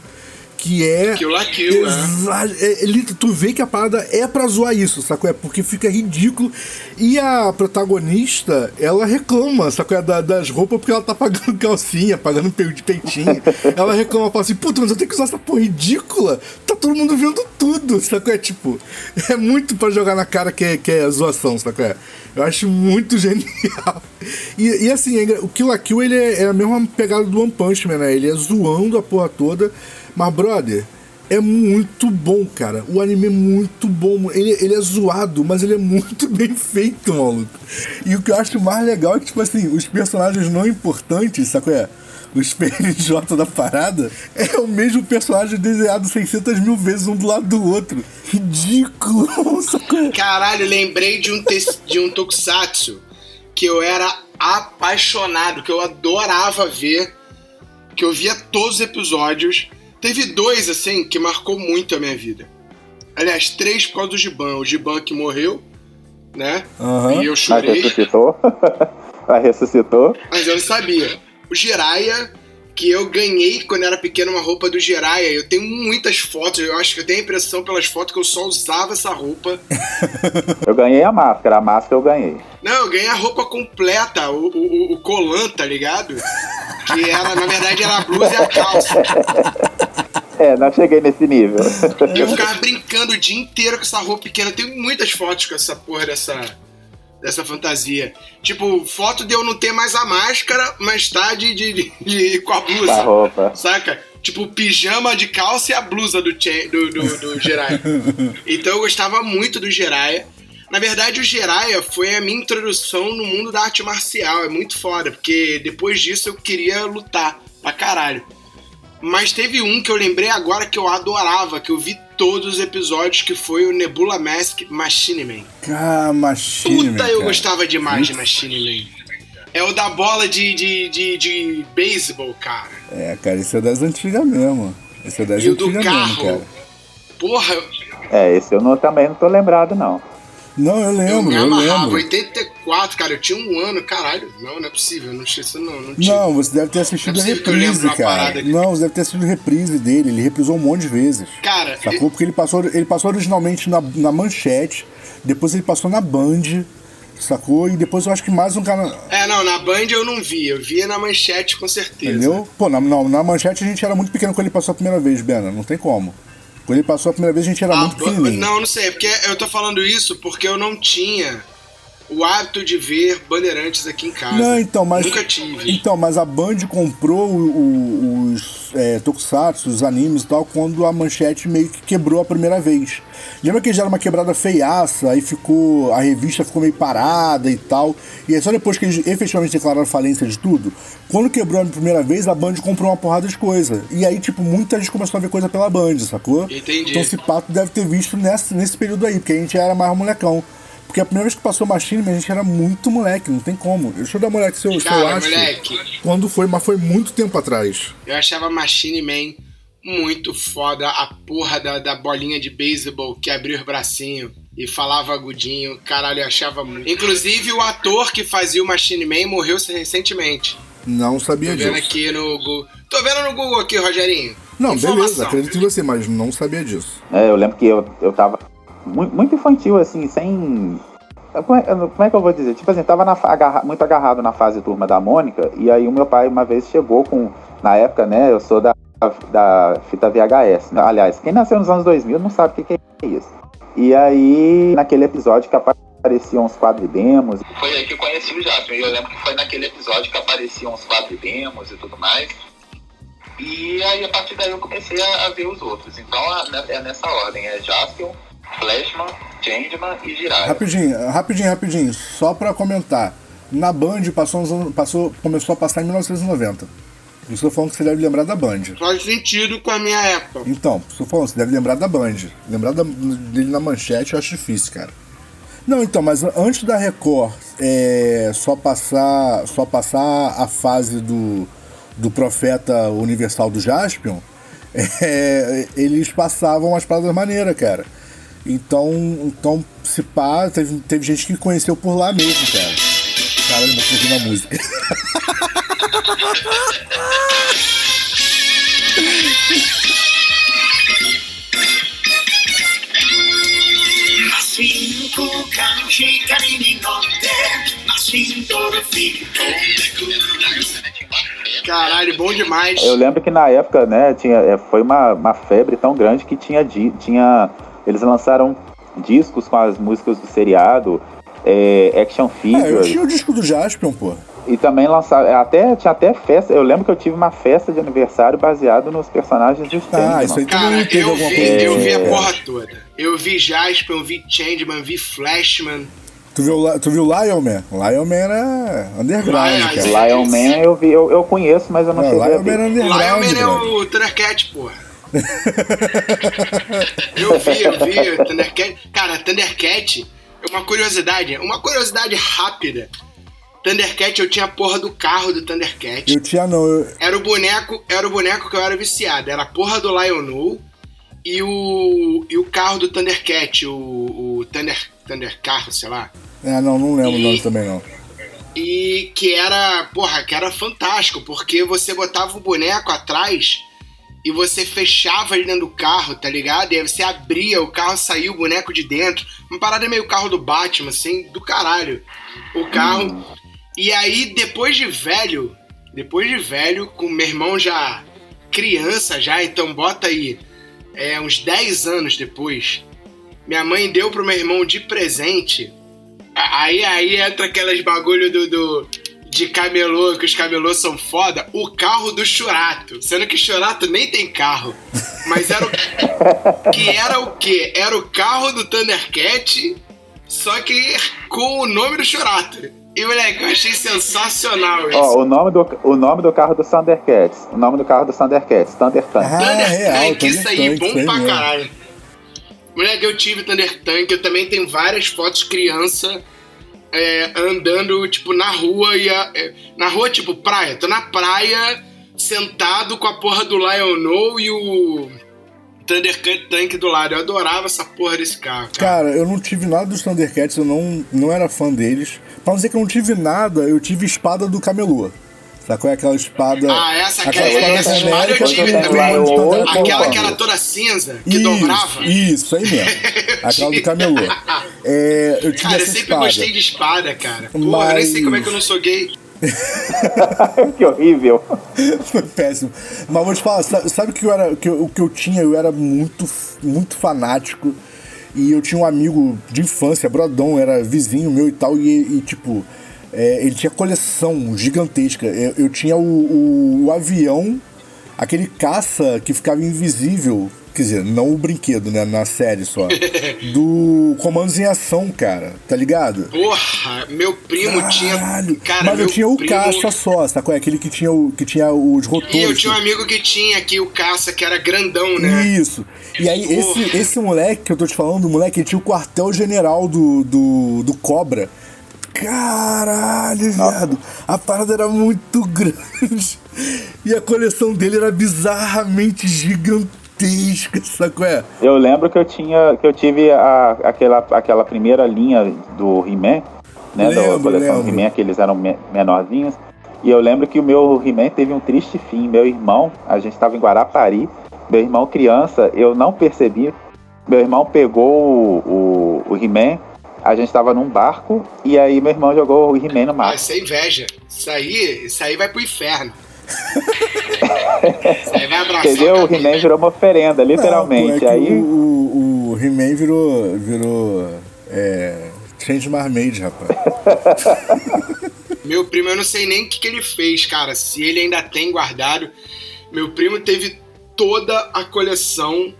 que é. Kill la Kill, exa- é. Ele, tu vê que a parada é pra zoar isso, sacou? É porque fica ridículo. E a protagonista, ela reclama, sacou? É da, das roupas porque ela tá pagando calcinha, pagando de peitinho. ela reclama, fala assim: puta, mas eu tenho que usar essa porra ridícula. Tá todo mundo vendo tudo, sacou? É tipo, é muito pra jogar na cara que é, que é zoação, sacou? É? Eu acho muito genial. E, e assim, é o Kill la Kill ele é, é a mesma pegada do One Punch Man, né? Ele é zoando a porra toda. Mas, brother, é muito bom, cara. O anime é muito bom. Ele, ele é zoado, mas ele é muito bem feito, maluco. E o que eu acho mais legal é que, tipo assim, os personagens não importantes, sabe é? Os PNJ da parada é o mesmo personagem desenhado 600 mil vezes um do lado do outro. Ridículo, sacou? Caralho, lembrei de um, de um tokusatsu que eu era apaixonado, que eu adorava ver, que eu via todos os episódios Teve dois, assim, que marcou muito a minha vida. Aliás, três por causa do Giban. O Giban que morreu, né? Uhum. E eu chorei. Mas ressuscitou. Mas ressuscitou. Mas eu não sabia. O Jiraya, que eu ganhei quando era pequeno uma roupa do Jiraya. Eu tenho muitas fotos, eu acho que eu tenho a impressão pelas fotos que eu só usava essa roupa. eu ganhei a máscara, a máscara eu ganhei. Não, eu ganhei a roupa completa, o, o, o colan, tá ligado? Que era, na verdade, era a blusa e a calça. É, não cheguei nesse nível. E eu ficava brincando o dia inteiro com essa roupa pequena. Eu tenho muitas fotos com essa porra dessa, dessa fantasia. Tipo, foto de eu não ter mais a máscara, mas tá de, de, de, de com a blusa. A roupa. Saca? Tipo, pijama de calça e a blusa do, do, do, do Jiraiya. Então eu gostava muito do Jiraiya. Na verdade, o Jiraiya foi a minha introdução no mundo da arte marcial. É muito foda, porque depois disso eu queria lutar pra caralho. Mas teve um que eu lembrei agora que eu adorava, que eu vi todos os episódios, que foi o Nebula Mask Machine Man. Ah, Machine Puta, Man, eu cara. gostava demais de Machine Man. É o da bola de, de, de, de beisebol, cara. É, cara, isso é das antigas mesmo. Isso é das E o do antigas mesmo, carro. cara. Porra, É, esse eu não, também não tô lembrado, não. Não, eu eu lembro, me eu, amarrava. lembro. 84, cara, eu tinha um ano, caralho. Não, não é possível, eu não tinha isso não. Não. Não, você deve ter assistido Não a é eu reprise, cara. Não, você deve ter assistido a reprise dele. Ele reprisou um monte de vezes. Cara, Sacou? Porque ele passou, ele passou originalmente na, na manchete, depois ele passou na Band, sacou? E depois eu acho que mais um canal. É, não, na Band eu não vi, eu via na manchete com certeza. Entendeu? Pô, na, na, na manchete a gente era muito pequeno quando ele passou a primeira vez, Bena. Não tem como. Quando ele passou a primeira vez a gente era Ah, muito pequenininho. não, não sei, porque eu tô falando isso porque eu não tinha o hábito de ver Bandeirantes aqui em casa. Não, então, mas. Nunca tive. Então, mas a Band comprou os é, tokusatsu, os animes e tal, quando a manchete meio que quebrou a primeira vez. Lembra que já era uma quebrada feiaça, aí ficou. A revista ficou meio parada e tal. E aí só depois que eles efetivamente declararam falência de tudo, quando quebrou a primeira vez, a Band comprou uma porrada de coisa. E aí, tipo, muita gente começou a ver coisa pela Band, sacou? Entendi. Então esse pato deve ter visto nesse, nesse período aí, porque a gente era mais molecão. Porque a primeira vez que passou Machine, a gente era muito moleque, não tem como. Deixa eu dar uma olhada se eu, se eu acho. moleque, Quando foi, mas foi muito tempo atrás. eu achava Machine Man muito foda. A porra da, da bolinha de beisebol que abria os bracinhos e falava agudinho. Caralho, eu achava muito. Inclusive, o ator que fazia o Machine Man morreu recentemente. Não sabia Tô vendo disso. aqui no Google. Tô vendo no Google aqui, Rogerinho. Não, beleza, Informação. acredito em você, mas não sabia disso. É, eu lembro que eu, eu tava muito, infantil, assim, sem. Como é, como é que eu vou dizer? Tipo assim, tava na agarra- muito agarrado na fase turma da Mônica, e aí o meu pai uma vez chegou com. Na época, né, eu sou da, da fita VHS. Aliás, quem nasceu nos anos 2000 não sabe o que, que é isso. E aí, naquele episódio que apareciam uns quadridemos, Foi aí que eu conheci o Jasper. Eu lembro que foi naquele episódio que apareciam os quadridemos e tudo mais. E aí a partir daí eu comecei a, a ver os outros. Então a- né, é nessa ordem: é Jaspion, Flashman, Changeman e Jiraiya. Rapidinho, rapidinho, rapidinho, só pra comentar. Na Band passou, passou, começou a passar em 1990. Eu estou falando que você deve lembrar da Band. Faz sentido com a minha época. Então, falando, você deve lembrar da Band. Lembrar da- dele na manchete eu acho difícil, cara. Não, então, mas antes da Record é, só passar só passar a fase do, do Profeta Universal do Jaspion, é, eles passavam as paradas maneiras, cara. Então, então se pá, teve, teve gente que conheceu por lá mesmo, cara. Caralho, vou ouvir uma música. Caralho, bom demais. Eu lembro que na época, né, tinha, é, foi uma, uma febre tão grande que tinha, tinha. Eles lançaram discos com as músicas do seriado, é, action É, eu figures, tinha o disco do Jaspion, pô. e também lançaram. Até, tinha até festa. Eu lembro que eu tive uma festa de aniversário baseado nos personagens do Ah, Sandman. isso aí Cara, teve eu alguma vi, coisa. eu vi a É. porra toda. Eu vi Jasper, eu vi Changeman, vi Flashman. Tu viu, tu viu Lion Man? Lion Man era underground, Lion- cara. Lion Man eu, vi, eu, eu conheço, mas eu não Não, cheguei a Lion Man era underground, Lion Man é o Thundercat, porra. Eu vi, eu vi o Thundercat. Cara, Thundercat, uma curiosidade, uma curiosidade rápida. Thundercat, eu tinha a porra do carro do Thundercat. Eu tinha não, eu, Era o boneco, era o boneco que eu era viciado. Era a porra do Lionel e o e o carro do Thundercat, o, o Thunder Thunder Carro, sei lá. é, não, não lembro o E- nome também não. E que era, porra, que era fantástico, porque você botava o boneco atrás e você fechava ele dentro do carro, tá ligado? E aí você abria, o carro saía o boneco de dentro. Uma parada meio carro do Batman, assim, do caralho. O carro. E aí, depois de velho, depois de velho, com meu irmão já criança já, então bota aí, é, uns 10 anos depois, minha mãe deu pro meu irmão de presente. Aí, aí entra aquelas bagulho do, do- de camelô, que os camelôs são foda, o carro do Churato. Sendo que Churato nem tem carro. Mas era o. que era o quê? Era o carro do Thundercat, só que com o nome do Churato. E, moleque, eu achei sensacional isso. Ó, o nome, do, o nome do carro do Thundercats. O nome do carro do Thundercats, Thunder Tank. Ah, Thunder real, Tank, isso aí, bom pra mesmo. caralho. Moleque, eu tive Thunder Tank, eu também tenho várias fotos criança é, andando, tipo, na rua e a- é, na rua, tipo, praia. Tô na praia, sentado com a porra do Lionel e o Thunder Tank do lado. Eu adorava essa porra desse carro, cara. Cara, eu não tive nada dos Thundercats, eu não, não era fã deles. Pra não dizer que eu não tive nada, eu tive espada do camelô. Sacou? É aquela espada. Ah, essa, aquela aquela, espada essa espada eu tive que também. Aquela que era toda cinza, que Isso, dobrava. Isso, aí mesmo. Aquela do camelô. É, eu tive Cara, eu essa sempre espada. gostei de espada, cara. Porra, eu nem sei Mas- como é que eu não sou gay. que horrível. Foi péssimo. Mas vou te falar, sa- sabe o que eu era, que eu- o que eu tinha? Eu era muito, muito fanático. E eu tinha um amigo de infância, Brodão, era vizinho meu e tal, e, e, tipo, é, ele tinha coleção gigantesca. Eu, eu tinha o, o- o avião, aquele caça que ficava invisível. Quer dizer, não o brinquedo, né? Na série só. Do Comandos em Ação, cara. Tá ligado? Porra, meu primo tinha. Caralho. Cara, Mas eu tinha o primo... caixa só, sacou? É Aquele que tinha, o, que tinha os rotores. E eu tinha um amigo que tinha aqui o caça, que era grandão, né? Isso. E aí, esse, esse moleque que eu tô te falando, o moleque, ele tinha o quartel-general do, do, do Cobra. Caralho, viado. A parada era muito grande. E a coleção dele era bizarramente gigantesca, sacou? É? Eu lembro que eu tinha, que eu tive a, aquela, aquela primeira linha do He-Man, né? Lembro, da coleção do. He-Man, que eles eram me- menorzinhos. E eu lembro que o meu He-Man teve um triste fim. Meu irmão, a gente estava em Guarapari, meu irmão criança, eu não percebi. Meu irmão pegou o, o, o He-Man, a gente estava num barco, e aí meu irmão jogou o He-Man no Ah, mar. isso é inveja. Isso aí, isso aí vai pro inferno. isso aí vai abraçar Entendeu? O. He-Man virou uma oferenda, literalmente. Não, pô, é aí. o, o, o He-Man virou. virou. É. Change Marmaid, rapaz. Meu primo, eu não sei nem o que, que ele fez, cara. Se ele ainda tem guardado. Meu primo teve toda a coleção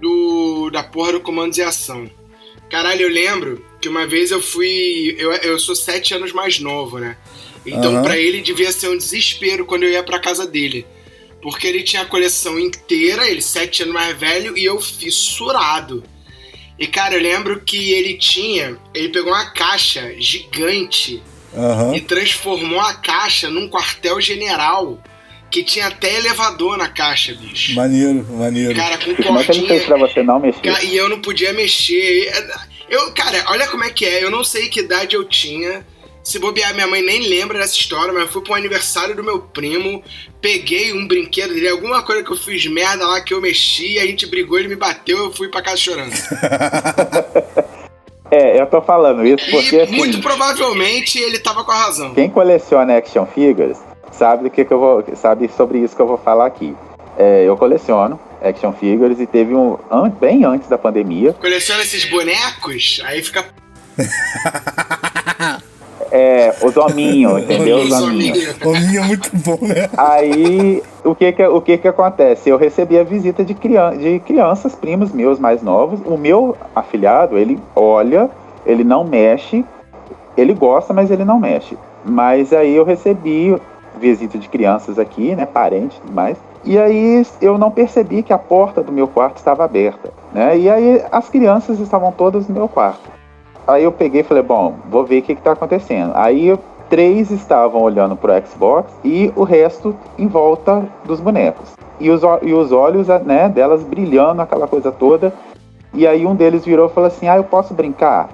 do da porra do Comandos e Ação. Caralho, eu lembro que uma vez eu fui. Eu, eu sou sete anos mais novo, né? Então Aham. pra ele devia ser um desespero quando eu ia pra casa dele. Porque ele tinha a coleção inteira, ele sete anos mais velho, e eu fissurado. E cara, eu lembro que ele tinha. Ele pegou uma caixa gigante Aham. e transformou a caixa num quartel-general que tinha até elevador na caixa, bicho. Maneiro, maneiro. Cara, com como é que ele fez cordinha. pra você não mexer? E eu não podia mexer. Eu, cara, olha como é que é. Eu não sei que idade eu tinha. Se bobear, minha mãe nem lembra dessa história, mas eu fui pro aniversário do meu primo, peguei um brinquedo dele, alguma coisa que eu fiz merda lá que eu mexi, a gente brigou, ele me bateu, eu fui pra casa chorando. É, eu tô falando isso porque e assim. muito provavelmente ele tava com a razão. Quem coleciona action figures sabe do que, que eu vou, sabe sobre isso que eu vou falar aqui. É, eu coleciono action figures e teve um an- bem antes da pandemia. Coleciona esses bonecos, aí fica É, os hominhos, entendeu? Os Os hominhos. hominhos. O minha é muito bom, né? Aí, o que que, o que que acontece? Eu recebi a visita de, crian de crianças, primos meus mais novos. O meu afilhado, ele olha, ele não mexe, ele gosta, mas ele não mexe. Mas aí eu recebi visita de crianças aqui, né, parentes e tudo mais. E aí eu não percebi que a porta do meu quarto estava aberta, né? E aí as crianças estavam todas no meu quarto. Aí eu peguei e falei, bom, vou ver o que está acontecendo. Aí três estavam olhando pro Xbox e o resto em volta dos bonecos. E os, e os olhos né, delas brilhando, aquela coisa toda. E aí um deles virou e falou assim, ah, eu posso brincar?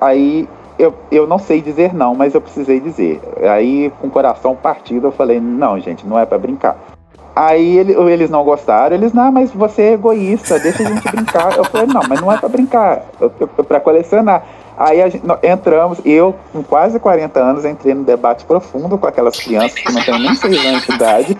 Aí eu, eu não sei dizer não, mas eu precisei dizer. Aí com o coração partido eu falei, não, gente, não é para brincar. Aí ele- eles não gostaram, eles, não, mas você é egoísta, deixa a gente brincar. Eu falei, não, mas não é para brincar, é para colecionar. Aí a gente- entramos, eu com quase 40 anos entrei num debate profundo com aquelas crianças que não têm nem 6 anos de idade.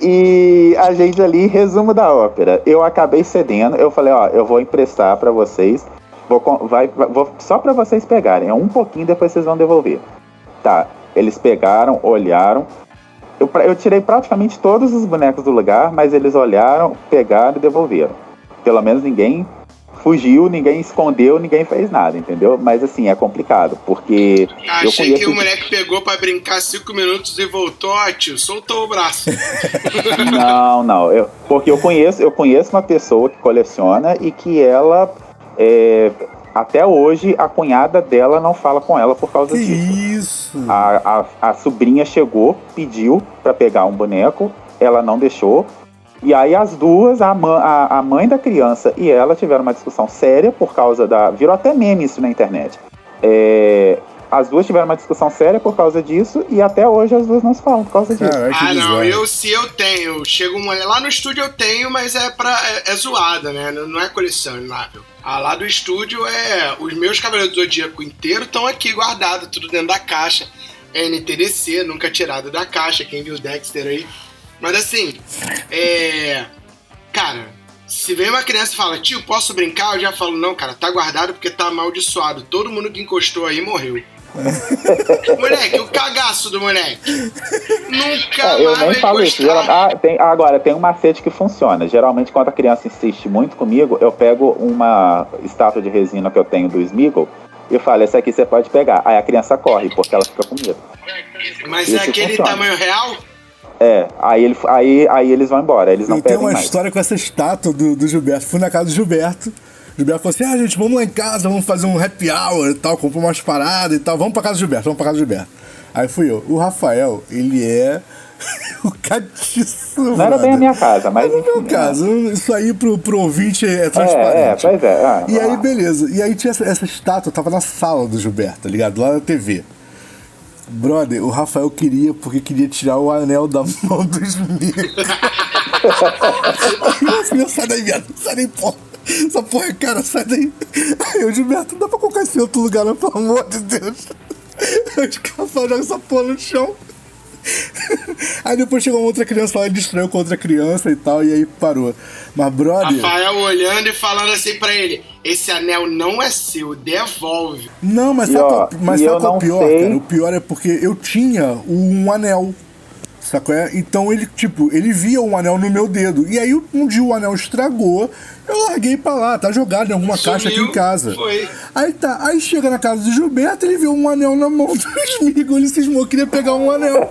E a gente ali, resumo da ópera, eu acabei cedendo, eu falei, ó, eu vou emprestar para vocês, vou, vai- vou- só para vocês pegarem, é um pouquinho, depois vocês vão devolver. Tá, eles pegaram, olharam, eu, eu tirei praticamente todos os bonecos do lugar, mas eles olharam, pegaram e devolveram. Pelo menos ninguém fugiu, ninguém escondeu, ninguém fez nada, entendeu? Mas assim, é complicado, porque. eu Achei conheço... que o moleque pegou pra brincar cinco minutos e voltou, ó, tio, soltou o braço. Não, não. Eu, porque eu conheço, eu conheço uma pessoa que coleciona e que ela. é, até hoje a cunhada dela não fala com ela por causa Que disso. isso? A, a, a sobrinha chegou, pediu pra pegar um boneco, ela não deixou. E aí as duas, a, ma- a, a mãe da criança e ela tiveram uma discussão séria por causa da. Virou até meme isso na internet. É, as duas tiveram uma discussão séria por causa disso e até hoje as duas não se falam por causa disso. Ah, não, eu se eu tenho, chega uma lá no estúdio eu tenho, mas é pra é, é zoada, né? Não não é colecionável. Ah, lá do estúdio é os meus Cavaleiros do Zodíaco inteiro estão aqui guardados, tudo dentro da caixa. É NTDC, nunca tirado da caixa, quem viu o Dexter aí. Mas assim, é. Cara, se vem uma criança e fala, tio, posso brincar? Eu já falo, não, cara, tá guardado porque tá amaldiçoado. Todo mundo que encostou aí morreu. moleque, o cagaço do moleque. Nunca É, eu mais nem falo isso. Geral- ah, tem- agora, tem um macete que funciona. Geralmente, quando a criança insiste muito comigo, eu pego uma estátua de resina que eu tenho do Smeagol e falo, essa aqui você pode pegar. Aí a criança corre, porque ela fica com medo. Mas Isso é aquele funciona. tamanho real? É, aí, ele, aí, aí eles vão embora, eles não Eu tenho pegam uma mais. história com essa estátua do, do Gilberto. Fui na casa do Gilberto. O Gilberto falou assim: ah, gente, vamos lá em casa, vamos fazer um happy hour e tal, comprou umas paradas e tal. Vamos pra casa do Gilberto, vamos pra casa do Gilberto. Aí fui eu. O Rafael, ele é o catiço. Não era bem a minha casa, mas. No meu enfim, caso, isso aí pro, pro ouvinte é É, é, transparente. pois é. ah, E aí, lá. beleza. E aí tinha essa, essa estátua, tava na sala do Gilberto, tá ligado? Lá na TV. Brother, o Rafael queria, porque queria tirar o anel da mão do Smith. Aí eu assim, sai daí, viado, sai daí, porra. Essa porra é cara, sai daí. Aí o Gilberto, não dá pra colocar isso em outro lugar, não, pelo amor de Deus. Aí o Rafael joga essa porra no chão. Aí depois chegou uma outra criança lá e distraiu com outra criança e tal, e aí parou. Mas, brother. Rafael olhando e falando assim pra ele: Esse anel não é seu, devolve. Não, mas E, sabe, ó, qual, mas sabe eu qual é o pior, sei- cara? O pior é porque eu tinha um anel. Sacou? É? Então ele, tipo, ele via um anel no meu dedo. E aí um dia o anel estragou, eu larguei pra lá, tá jogado em alguma Sumiu, caixa aqui em casa. foi. Aí tá, aí chega na casa do Gilberto, ele viu um anel na mão do Smigo, ele cismou, que queria pegar um anel.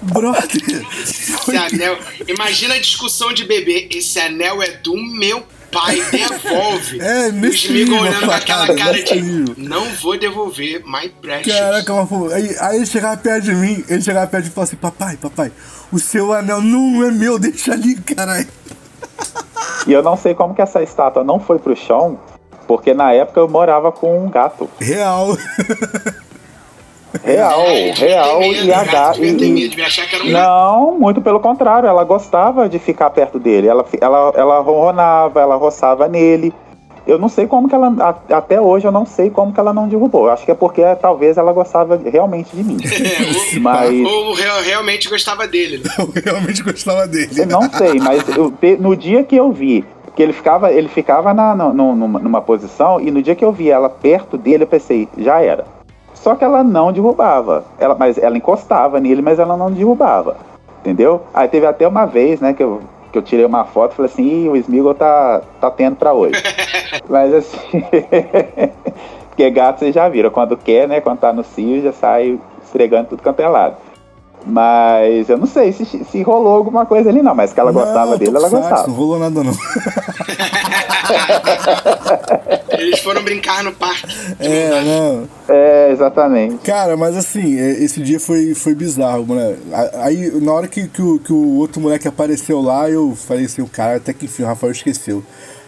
Brother, Esse anel. Imagina a discussão de bebê. Esse anel é do meu pai, devolve. É, o nesse Smigo nível, olhando com aquela cara de nível. não vou devolver, my precious. Caraca, mas, aí, aí ele chegava perto de mim, ele chegava perto de mim e falava assim, papai, papai, o seu anel não é meu, deixa ali, caralho. E eu não sei como que essa estátua não foi pro chão, porque na época eu morava com um gato. Real. Real, devia real medo, e a gato gata. devia ter medo, devia achar que era um Não, muito pelo contrário, ela gostava de ficar perto dele. Ela, ela, ela ronronava, ela roçava nele. Eu não sei como que ela. a- Até hoje eu não sei como que ela não derrubou. Eu Acho que é porque talvez ela gostava realmente de mim. É, ou, Mas. ou real- realmente gostava dele. né? Eu realmente gostava dele. Eu não sei, mas eu- no dia que eu vi que ele ficava, ele ficava na, no- numa, numa posição, e no dia que eu vi ela perto dele, eu pensei, já era. Só que ela não derrubava. Ela, mas ela encostava nele, mas ela não derrubava. Entendeu? Aí teve até uma vez, né, que eu, que eu tirei uma foto e falei assim, Ih, o Smigol tá, tá tendo pra hoje. mas assim. porque gato vocês já viram, quando quer, né? Quando tá no cio, já sai esfregando tudo quanto é lado. Mas eu não sei se, se rolou alguma coisa ali, não. Mas que ela gostava Não, dele, tô ela gostava. Não rolou nada, não. Eles foram brincar no parque. É, não. É, exatamente. Cara, mas assim, é, esse dia foi, foi bizarro, mano. Aí, na hora que, que, o, que o outro moleque apareceu lá, eu falei assim, o cara, até que enfim, o Rafael esqueceu.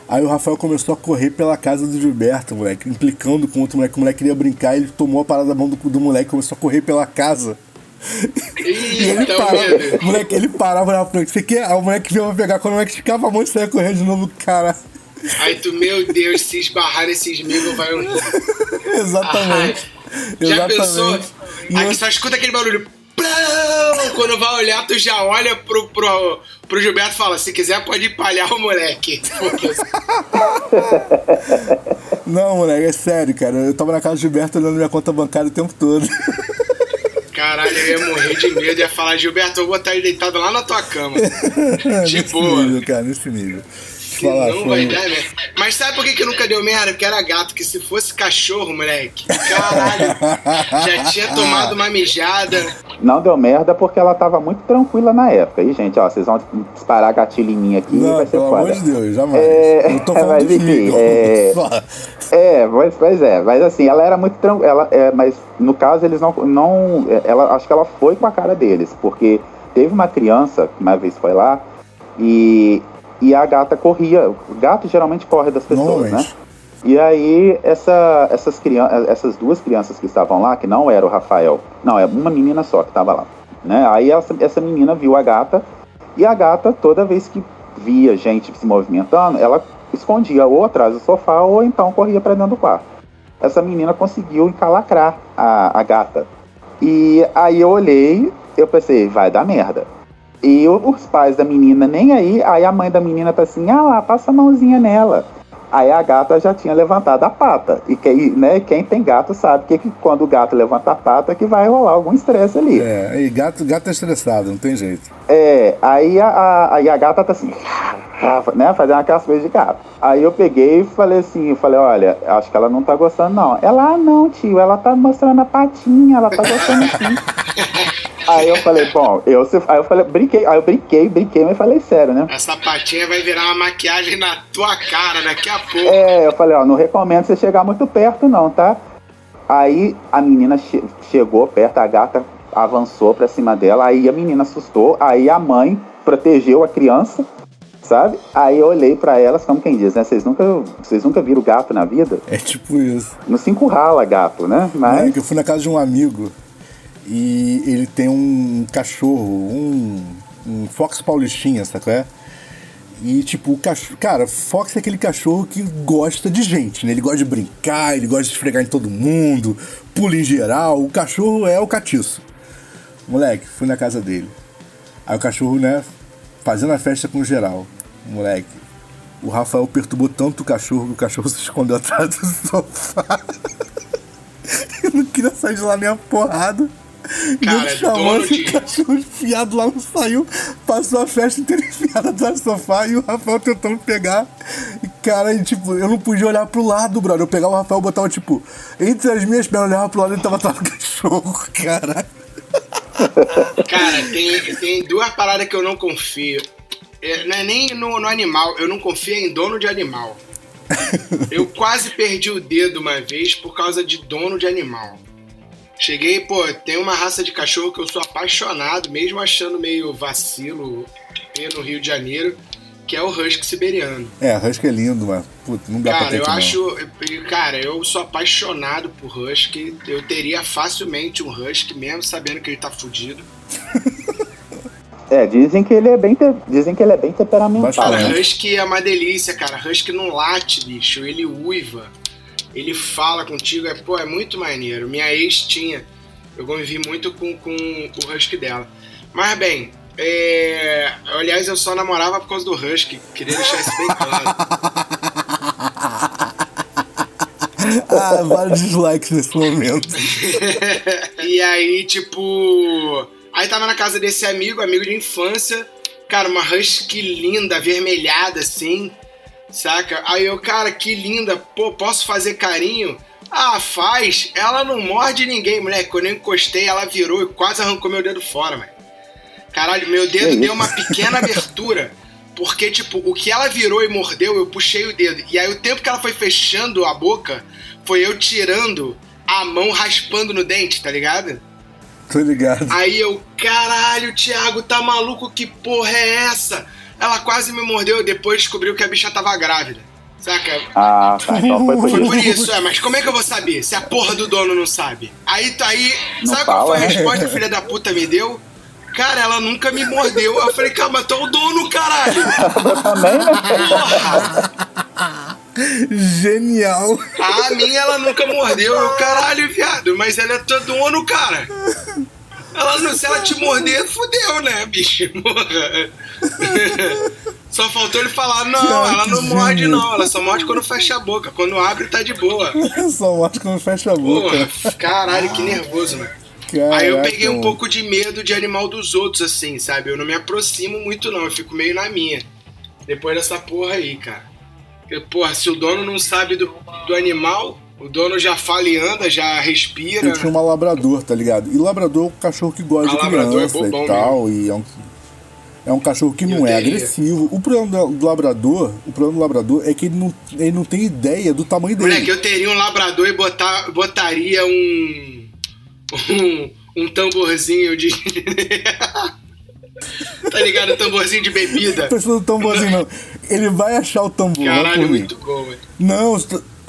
Aí o Rafael começou a correr pela casa do Gilberto, moleque, implicando com o outro moleque. O moleque queria brincar, ele tomou a parada da mão do, do moleque, começou a correr pela casa. E ele Eita, parava, moleque, ele parava pra ele, você quer? Aí o moleque pra pegar, quando o moleque esticava a mão e saia correndo de novo, cara. Aí tu, meu Deus, se esbarrar nesse esmigo vai. Exatamente. Já pensou? Exatamente. E Aí eu- só escuta aquele barulho. Quando vai olhar, tu já olha pro, pro, pro Gilberto e fala: se quiser, pode empalhar o moleque. Não, moleque, é sério, cara. Eu tava na casa do Gilberto olhando minha conta bancária o tempo todo. Caralho, eu ia morrer de medo. Ia falar: Gilberto, eu vou botar ele deitado lá na tua cama. De nesse nível, cara, nesse nível. Que Fala, não foi. vai dar merda. Mas sabe por que, que nunca deu merda? Porque era gato, que se fosse cachorro, moleque, caralho, já tinha tomado uma mijada. Não deu merda porque ela tava muito tranquila na época. E, gente, ó, vocês vão disparar gatilho em mim aqui e Não, vai ser pelo amor foda. de Deus, jamais. É, Eu tô falando mas enfim, é-. É, mas, pois é, mas assim, ela era muito tranquila, é, mas no caso eles não, não, é, ela, acho que ela foi com a cara deles, porque teve uma criança que uma vez foi lá e, e a gata corria, o gato geralmente corre das pessoas, né? E aí essa, essas, crianças, essas duas crianças que estavam lá, que não era o Rafael, não, é uma menina só que estava lá, né? Aí essa, essa menina viu a gata e a gata toda vez que via gente se movimentando, ela escondia ou atrás do sofá ou então corria para dentro do quarto. Essa menina conseguiu encalacrar a, a gata. E aí eu olhei, eu pensei, vai dar merda. E os pais da menina nem aí, aí a mãe da menina tá assim, ah lá, passa a mãozinha nela. Aí a gata já tinha levantado a pata. E quem, né, quem tem gato sabe que, que quando o gato levanta a pata que vai rolar algum estresse ali. É, e gato, gato é estressado, não tem jeito. É, aí a, a, aí a gata tá assim, né, fazendo aquelas coisas de gato. Aí eu peguei e falei assim, eu falei, olha, acho que ela não tá gostando não. Ela, ah não, tio, ela tá mostrando a patinha, ela tá gostando sim. aí eu falei, bom, eu, aí eu falei, brinquei, aí eu brinquei, brinquei, mas falei sério, né? Essa patinha vai virar uma maquiagem na tua cara daqui a pouco. É, eu falei, ó, não recomendo você chegar muito perto não, tá? Aí a menina che- chegou perto, a gata avançou pra cima dela, aí a menina assustou, aí a mãe protegeu a criança, sabe? Aí eu olhei pra elas, como quem diz, né? Vocês nunca, vocês nunca viram gato na vida? É tipo isso. Não se encurrala gato, né? É Mas que eu fui na casa de um amigo e ele tem um cachorro, um, um Fox Paulistinha, qual é? E tipo, o cachorro. Cara, Fox é aquele cachorro que gosta de gente, né? Ele gosta de brincar, ele gosta de esfregar em todo mundo, pula em geral. O cachorro é o catiço. Moleque, fui na casa dele. Aí o cachorro, né, fazendo a festa com geral. Moleque, o Rafael perturbou tanto o cachorro que o cachorro se escondeu atrás do sofá. Eu não queria sair de lá nem a porrada. Cara, ele chamou esse cachorro enfiado lá, não saiu. Passou a festa inteira enfiado atrás do sofá e o Rafael tentando pegar. E, cara, e, tipo, eu não podia olhar pro lado, brother. Eu pegava o Rafael e botava, tipo, entre as minhas pernas, eu olhava pro lado e ele tava atrás do cachorro, cara. Cara, tem, tem duas paradas que eu não confio. É, não é nem no, no animal, eu não confio em dono de animal. Eu quase perdi o dedo uma vez por causa de dono de animal. Cheguei, pô, tem uma raça de cachorro que eu sou apaixonado, mesmo achando meio vacilo no Rio de Janeiro, que é o Husky siberiano. É, Husky é lindo, mas, puta, não dá pra Cara, ter eu não. acho. Cara, eu sou apaixonado por Husky. Eu teria facilmente um Husky, mesmo sabendo que ele tá fudido. é, dizem que ele é bem, te- dizem que ele é bem temperamental. Cara, né? Husky é uma delícia, cara. Husky não late, bicho. Ele uiva. Ele fala contigo. É, pô, é muito maneiro. Minha ex tinha. Eu convivi muito com, com o Husky dela. Mas bem, é... aliás, eu só namorava por causa do Husky. Queria deixar isso bem claro. Ah, vários dislikes nesse momento. e aí, tipo. Aí tava na casa desse amigo, amigo de infância. Cara, uma husky linda, avermelhada assim. Saca? Aí eu, cara, que linda. Pô, posso fazer carinho? Ah, faz. Ela não morde ninguém, moleque. Quando eu encostei, ela virou e quase arrancou meu dedo fora, mano. Caralho, meu dedo deu uma pequena abertura. Porque, tipo, o que ela virou e mordeu, eu puxei o dedo. E aí, o tempo que ela foi fechando a boca, foi eu tirando a mão raspando no dente, tá ligado? Tô ligado. Aí eu, caralho, Thiago, tá maluco? Que porra é essa? Ela quase me mordeu, depois descobriu que a bicha tava grávida. Saca? Ah, tá, então foi por Foi isso. por isso, é, mas como é que eu vou saber se a porra do dono não sabe? Aí, tá aí, Não sabe qual foi a né? resposta que a filha da puta me deu? Cara, ela nunca me mordeu. Eu falei, calma, tu é o dono, caralho! Eu também, né? Porra! Genial. A minha ela nunca mordeu. Eu, caralho, viado, mas ela é teu dono, cara. Ela não, se ela te morder, fudeu, né, bicho? Só faltou ele falar, não, ela não morde, gênio. não. Ela só morde quando fecha a boca. Quando abre, tá de boa. Só mostra quando fecha a boca. Porra, caralho, que nervoso, mano. Caraca, Aí eu peguei um mano. pouco de medo de animal dos outros, assim, sabe? Eu não me aproximo muito, não. Eu fico meio na minha. Depois dessa porra aí, cara. Porque, porra, se o dono não sabe do, do animal, o dono já fala e anda, já respira. Eu tinha uma labrador, tá ligado? E labrador é um cachorro que gosta A de é criança bobão e tal. E é um, é um cachorro que não é agressivo. O problema do, do labrador, o problema do labrador é que ele não, ele não tem ideia do tamanho dele. Moleque, eu teria um labrador e botar, botaria um. Um, um tamborzinho de. tá ligado? Um tamborzinho de bebida. Não precisa do tamborzinho, não. Ele vai achar o tambor, não Caralho, muito bom, velho. Não,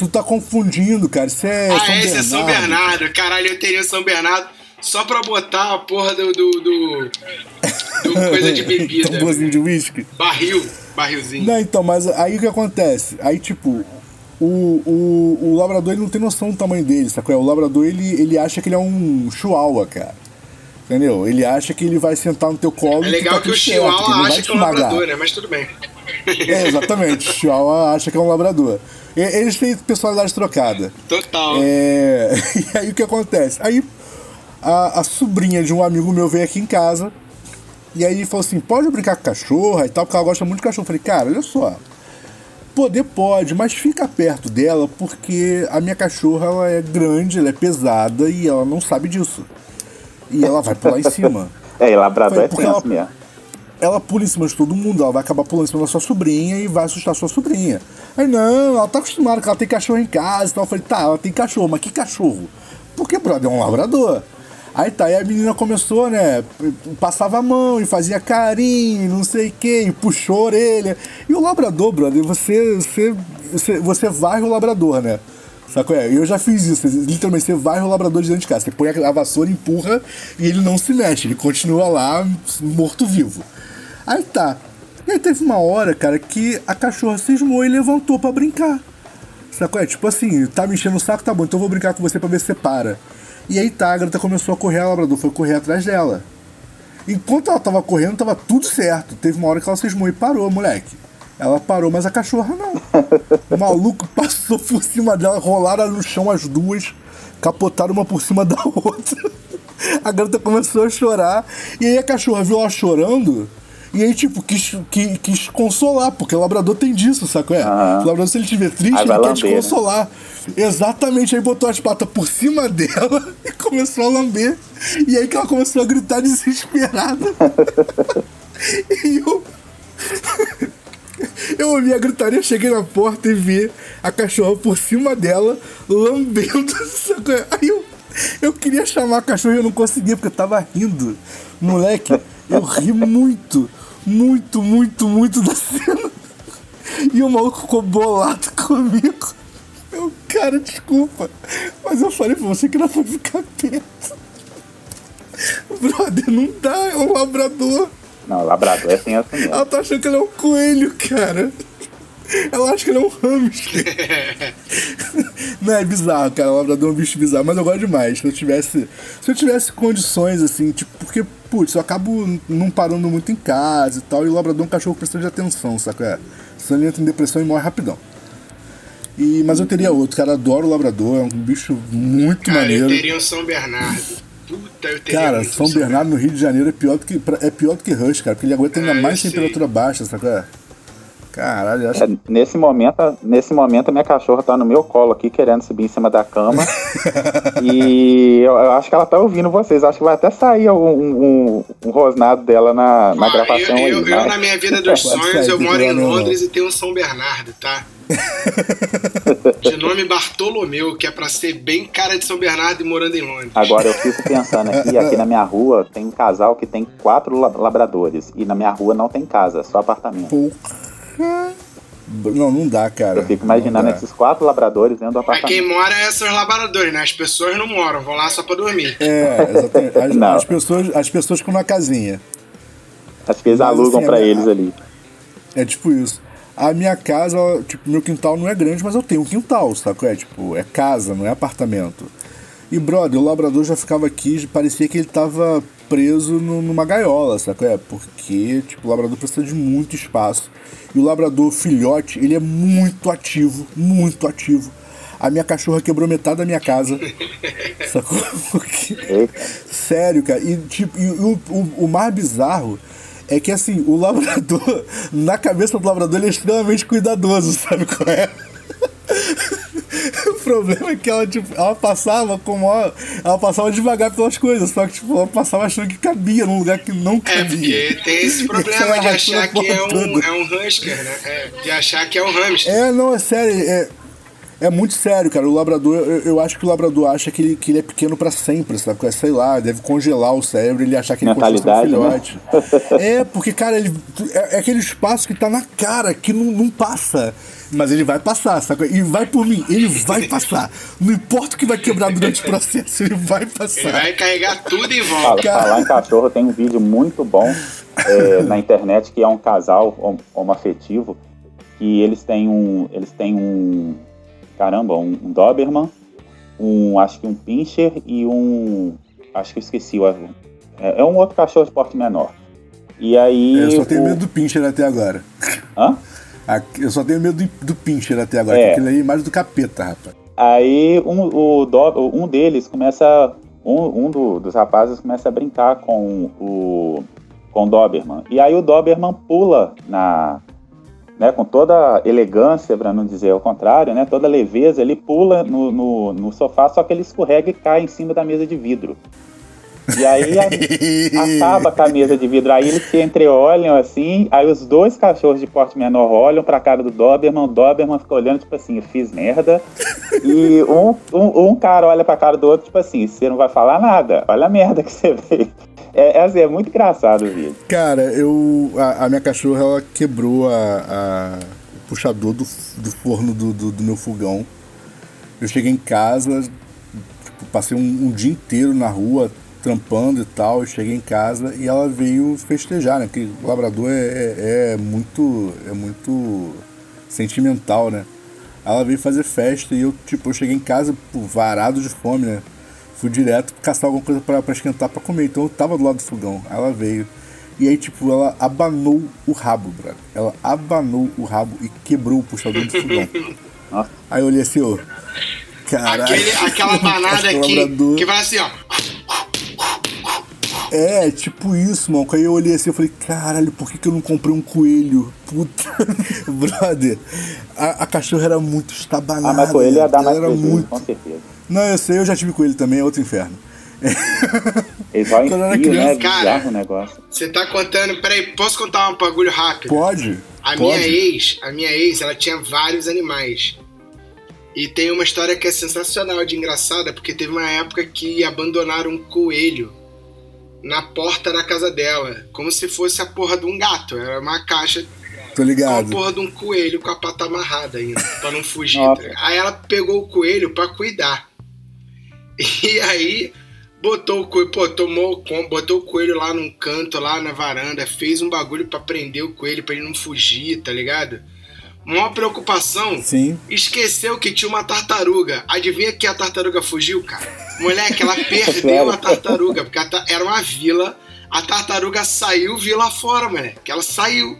tu, tá confundindo, cara. Isso é Ah, São esse é São Bernardo. Caralho, eu teria São Bernardo só pra botar a porra do. do, do, do coisa de bebida. Tamborzinho de uísque. Barril. Barrilzinho. Não, então, mas aí o que acontece? Aí, tipo, o, o, o labrador ele não tem noção do tamanho dele, sacou? O labrador ele, ele acha que ele é um chihuahua, cara. Entendeu? Ele acha que ele vai sentar no teu colo É e legal tá que o Chihuahua acha que é um labrador, né? Mas tudo bem. É, exatamente. O Chihuahua acha que é um labrador. E- Eles têm personalidade trocada. Total. É, E aí o que acontece? Aí a, a sobrinha de um amigo meu veio aqui em casa e aí falou assim: pode brincar com cachorra e tal, porque ela gosta muito de cachorro. Eu falei, cara, olha só. Poder pode, mas fica perto dela porque a minha cachorra ela é grande, ela é pesada e ela não sabe disso. E ela vai pular em cima. É, e labrador Foi é tenso ela- mesmo. Ela pula em cima de todo mundo, ela vai acabar pulando em cima da sua sobrinha e vai assustar sua sobrinha. Aí não, ela tá acostumada que ela tem cachorro em casa. Então eu falei, tá, ela tem cachorro, mas que cachorro? Porque, brother, é um labrador. Aí tá, aí a menina começou, né? Passava a mão e fazia carinho, não sei o que, e puxou a orelha. E o labrador, brother, você, você, você, você varre o labrador, né? Sacou? É, eu já fiz isso. Literalmente, você varre o labrador de dentro de casa. Você põe a vassoura, empurra e ele não se mexe. Ele continua lá, morto-vivo. Aí tá. E aí teve uma hora, cara, que a cachorra cismou e levantou pra brincar. Sacou? É tipo assim, tá me enchendo o saco, tá bom, então eu vou brincar com você pra ver se você para. E aí tá, a garota começou a correr, a labrador foi correr atrás dela. Enquanto ela tava correndo, tava tudo certo. Teve uma hora que ela cismou e parou, moleque. Ela parou, mas a cachorra não. O maluco passou por cima dela, rolaram no chão as duas, capotaram uma por cima da outra. A garota começou a chorar, e aí a cachorra viu ela chorando, e aí, tipo, quis, quis, quis consolar, porque o labrador tem disso, saco? É? O labrador, se ele estiver triste, Aí ele quer lamber, né? desconsolar. Exatamente, aí botou as patas por cima dela e começou a lamber. E aí que ela começou a gritar desesperada. e eu. Eu ouvi a gritaria, cheguei na porta e vi a cachorra por cima dela, lambendo. saco? Aí eu, eu queria chamar a cachorra e eu não conseguia, porque eu tava rindo. Moleque, eu ri muito, muito, muito, muito da cena. E o maluco ficou bolado comigo. Eu, cara, desculpa. Mas eu falei pra você que não foi ficar perto. Brother, não dá, é um labrador. Não, labrador é tenso mesmo. Ela tá achando que ele é um coelho, cara. Ela acha que ele é um hamster. Não, é bizarro, cara. O labrador é um bicho bizarro, mas eu gosto demais. Se eu tivesse. Se eu tivesse condições, assim, tipo, porque, putz, eu acabo não parando muito em casa e tal, e o labrador é um cachorro que precisa de atenção, saca? É. Senão ele entra em depressão e morre rapidão. E, mas eu teria outro, cara. Adoro o labrador, é um bicho muito Cara, maneiro. eu teria um São Bernardo. Puta, Cara, São Bernardo no Rio de Janeiro é pior do que, é pior do que Rush, cara, porque ele aguenta ainda Ah, mais temperatura baixa, saca? Caralho, eu acho É, nesse momento, nesse momento a minha cachorra tá no meu colo aqui, querendo subir em cima da cama. e eu, eu acho que ela tá ouvindo vocês. Acho que vai até sair um, um, um rosnado dela na, na Ó, gravação eu, aí. eu, né? eu, na minha vida dos sonhos, eu moro em não. Londres e tenho um São Bernardo, tá? De nome Bartolomeu, que é pra ser bem cara de São Bernardo e morando em Londres. Agora eu fico pensando aqui, aqui na minha rua tem um casal que tem quatro la- labradores. E na minha rua não tem casa, é só apartamento. Porra. Não, não dá, cara. Eu fico imaginando esses quatro labradores dentro do Mas quem apartamento. mora é são os labradores, né? As pessoas não moram, vão lá só pra dormir. É, exatamente. As, as pessoas, as pessoas ficam na casinha. Acho que eles Mas, alugam assim, pra minha- eles ali. É tipo isso. A minha casa, tipo, meu quintal não é grande, mas eu tenho um quintal, saco? É tipo, é casa, não é apartamento. E, brother, o labrador já ficava aqui, parecia que ele tava preso no- numa gaiola, saco? É, porque, tipo, o labrador precisa de muito espaço. E o labrador filhote, ele é muito ativo, muito ativo. A minha cachorra quebrou metade da minha casa. Sacou? Porque-. Sério, cara. E, tipo, e o, o, o mais bizarro é que assim, o labrador, na cabeça do labrador, ele é extremamente cuidadoso, sabe qual é? O problema é que ela, tipo, ela passava como ela, ela passava devagar pelas coisas, só que tipo, ela passava achando que cabia num lugar que não É, cabia. porque tem esse problema de achar que é um, toda. é um Husker, né? É, de achar que é um hamster. É, não, é sério, é, é muito sério, cara. O labrador, eu, eu acho que o labrador acha que ele, que ele é pequeno pra sempre, sabe? É, Sei lá, deve congelar o cérebro e ele achar que ele continua Mentalidade, né? filhote. É, porque, cara, ele, é, é aquele espaço que tá na cara, que não, não passa. Mas ele vai passar, sabe? E vai por mim, ele vai passar. Não importa o que vai quebrar durante o processo, ele vai Ele passar. vai carregar tudo em Fala, volta. Cara. falar em cachorro, tem um vídeo muito bom é, na internet que é um casal hom- homoafetivo que eles têm um. Eles têm um. Caramba, um, um Doberman, um. Acho que um Pinscher e um. Acho que eu esqueci. o- É, é um outro cachorro de porte menor. E aí. Eu só tenho o- medo do Pincher até agora. Hã? Eu só tenho medo do, do Pincher até agora, É. aquilo aí é imagem do capeta, rapaz. Aí um, o um deles começa. Um, um do- dos rapazes começa a brincar com o, com o Doberman. E aí o Doberman pula na. Né, com toda elegância, para não dizer ao contrário, né, toda leveza, ele pula no, no, no sofá, só que ele escorrega e cai em cima da mesa de vidro. E aí a- acaba a mesa de vidro. Aí eles se entreolham assim, aí os dois cachorros de porte menor olham pra cara do Doberman, o Doberman fica olhando, tipo assim, eu fiz merda. E um, um, um cara olha pra cara do outro, tipo assim, você não vai falar nada, olha a merda que você fez. É, é, assim, é muito engraçado o vídeo. Cara, eu. A, a minha cachorra ela quebrou a, a- o puxador do, do forno do, do, do meu fogão. Eu cheguei em casa, tipo, passei um, um dia inteiro na rua trampando e tal. Eu cheguei em casa e ela veio festejar, né? Porque o labrador é, é, é muito. é muito sentimental, né? Ela veio fazer festa e eu, tipo, eu cheguei em casa pô, varado de fome, né? Fui direto caçar alguma coisa pra, pra esquentar pra comer. Então eu tava do lado do fogão. Aí Ela veio. E aí, tipo, ela abanou o rabo, brother. Ela abanou o rabo e quebrou o puxador do fogão. Aí eu olhei assim, ô. Caralho. Aquele, aquela banada aqui que vai assim, ó. É, tipo isso, mano. Aí eu olhei assim e falei, caralho, por que, que eu não comprei um coelho? Puta. Brother, a, a cachorra era muito estabanada. Ah, mas coelho ia dar mais era prejuízo, muito. com certeza. Não, eu sei, eu já tive coelho também, é outro inferno. Eles vão em Quando era fio, né? criança- Cara. Bizarro o negócio. Você tá contando. Peraí, posso contar um bagulho rápido? Pode? A pode. minha ex, a minha ex, ela tinha vários animais. E tem uma história que é sensacional de engraçada, porque teve uma época que abandonaram um coelho na porta da casa dela, como se fosse a porra de um gato. Era uma caixa Tô com a ligado. porra de um coelho com a pata amarrada ainda, pra não fugir. Tá ligado? Aí ela pegou o coelho pra cuidar. E aí botou o coelho, pô, tomou, botou o coelho lá num canto, lá na varanda, fez um bagulho pra prender o coelho pra ele não fugir, tá ligado? Maior preocupação, Sim. esqueceu que tinha uma tartaruga. Adivinha que a tartaruga fugiu, cara? Moleque, ela perdeu a tartaruga, porque era uma vila, a tartaruga saiu vila fora, moleque. Ela saiu,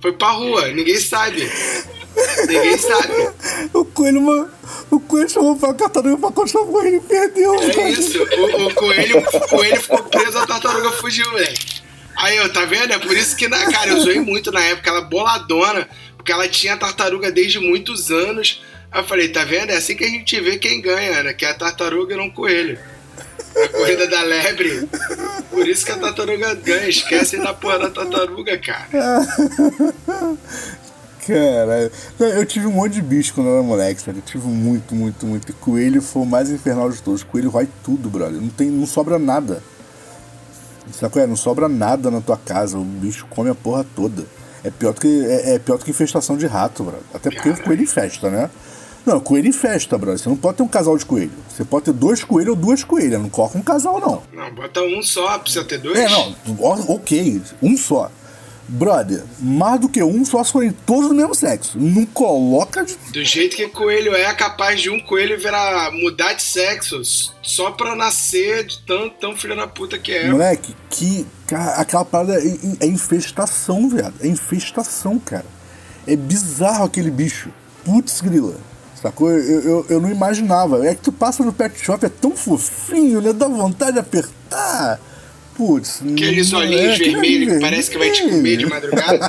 foi pra rua, ninguém sabe. Ninguém sabe. O coelho. O coelho chamou pra tartaruga pra continuar morrendo e perdeu. É isso, o, o coelho, o coelho ficou preso, a tartaruga fugiu, moleque. Aí, ó, tá vendo? É por isso que, na, cara, eu zoei muito na época, ela boladona, porque ela tinha tartaruga desde muitos anos. Aí eu falei, tá vendo? É assim que a gente vê quem ganha, né? Que é a tartaruga e não o coelho. A corrida da lebre. Por isso que a tartaruga ganha. Esquecem da porra da tartaruga, cara. Não, Eu tive um monte de bicho quando eu era moleque, sabe? Eu tive muito, muito, muito. E coelho foi o mais infernal de todos. Coelho rói tudo, brother. Não, tem, não sobra nada. Sabe qual é? Não sobra nada na tua casa. O bicho come a porra toda. É pior do que, é, é pior do que infestação de rato, brother. Até porque o coelho infesta, né? Não, coelho infesta, brother. Você não pode ter um casal de coelho. Você pode ter dois coelhos ou duas coelhas. Não coloca um casal, não. Não, bota um só, precisa ter dois. É, não, ok, um só. Brother, mais do que um, só se forem todos do mesmo sexo. Não coloca. Do jeito que coelho é, capaz de um coelho virar mudar de sexo só pra nascer de tão, tão filho da puta que é. Moleque, que. Cara, aquela parada é, é infestação, velho. É infestação, cara. É bizarro aquele bicho. Putz, grila. Sacou? Eu, eu, eu não imaginava. É que tu passa no pet shop, é tão fofinho, né? Dá vontade de apertar. Putz. Aqueles olhinhos é, vermelhos que parece que vai te comer de madrugada.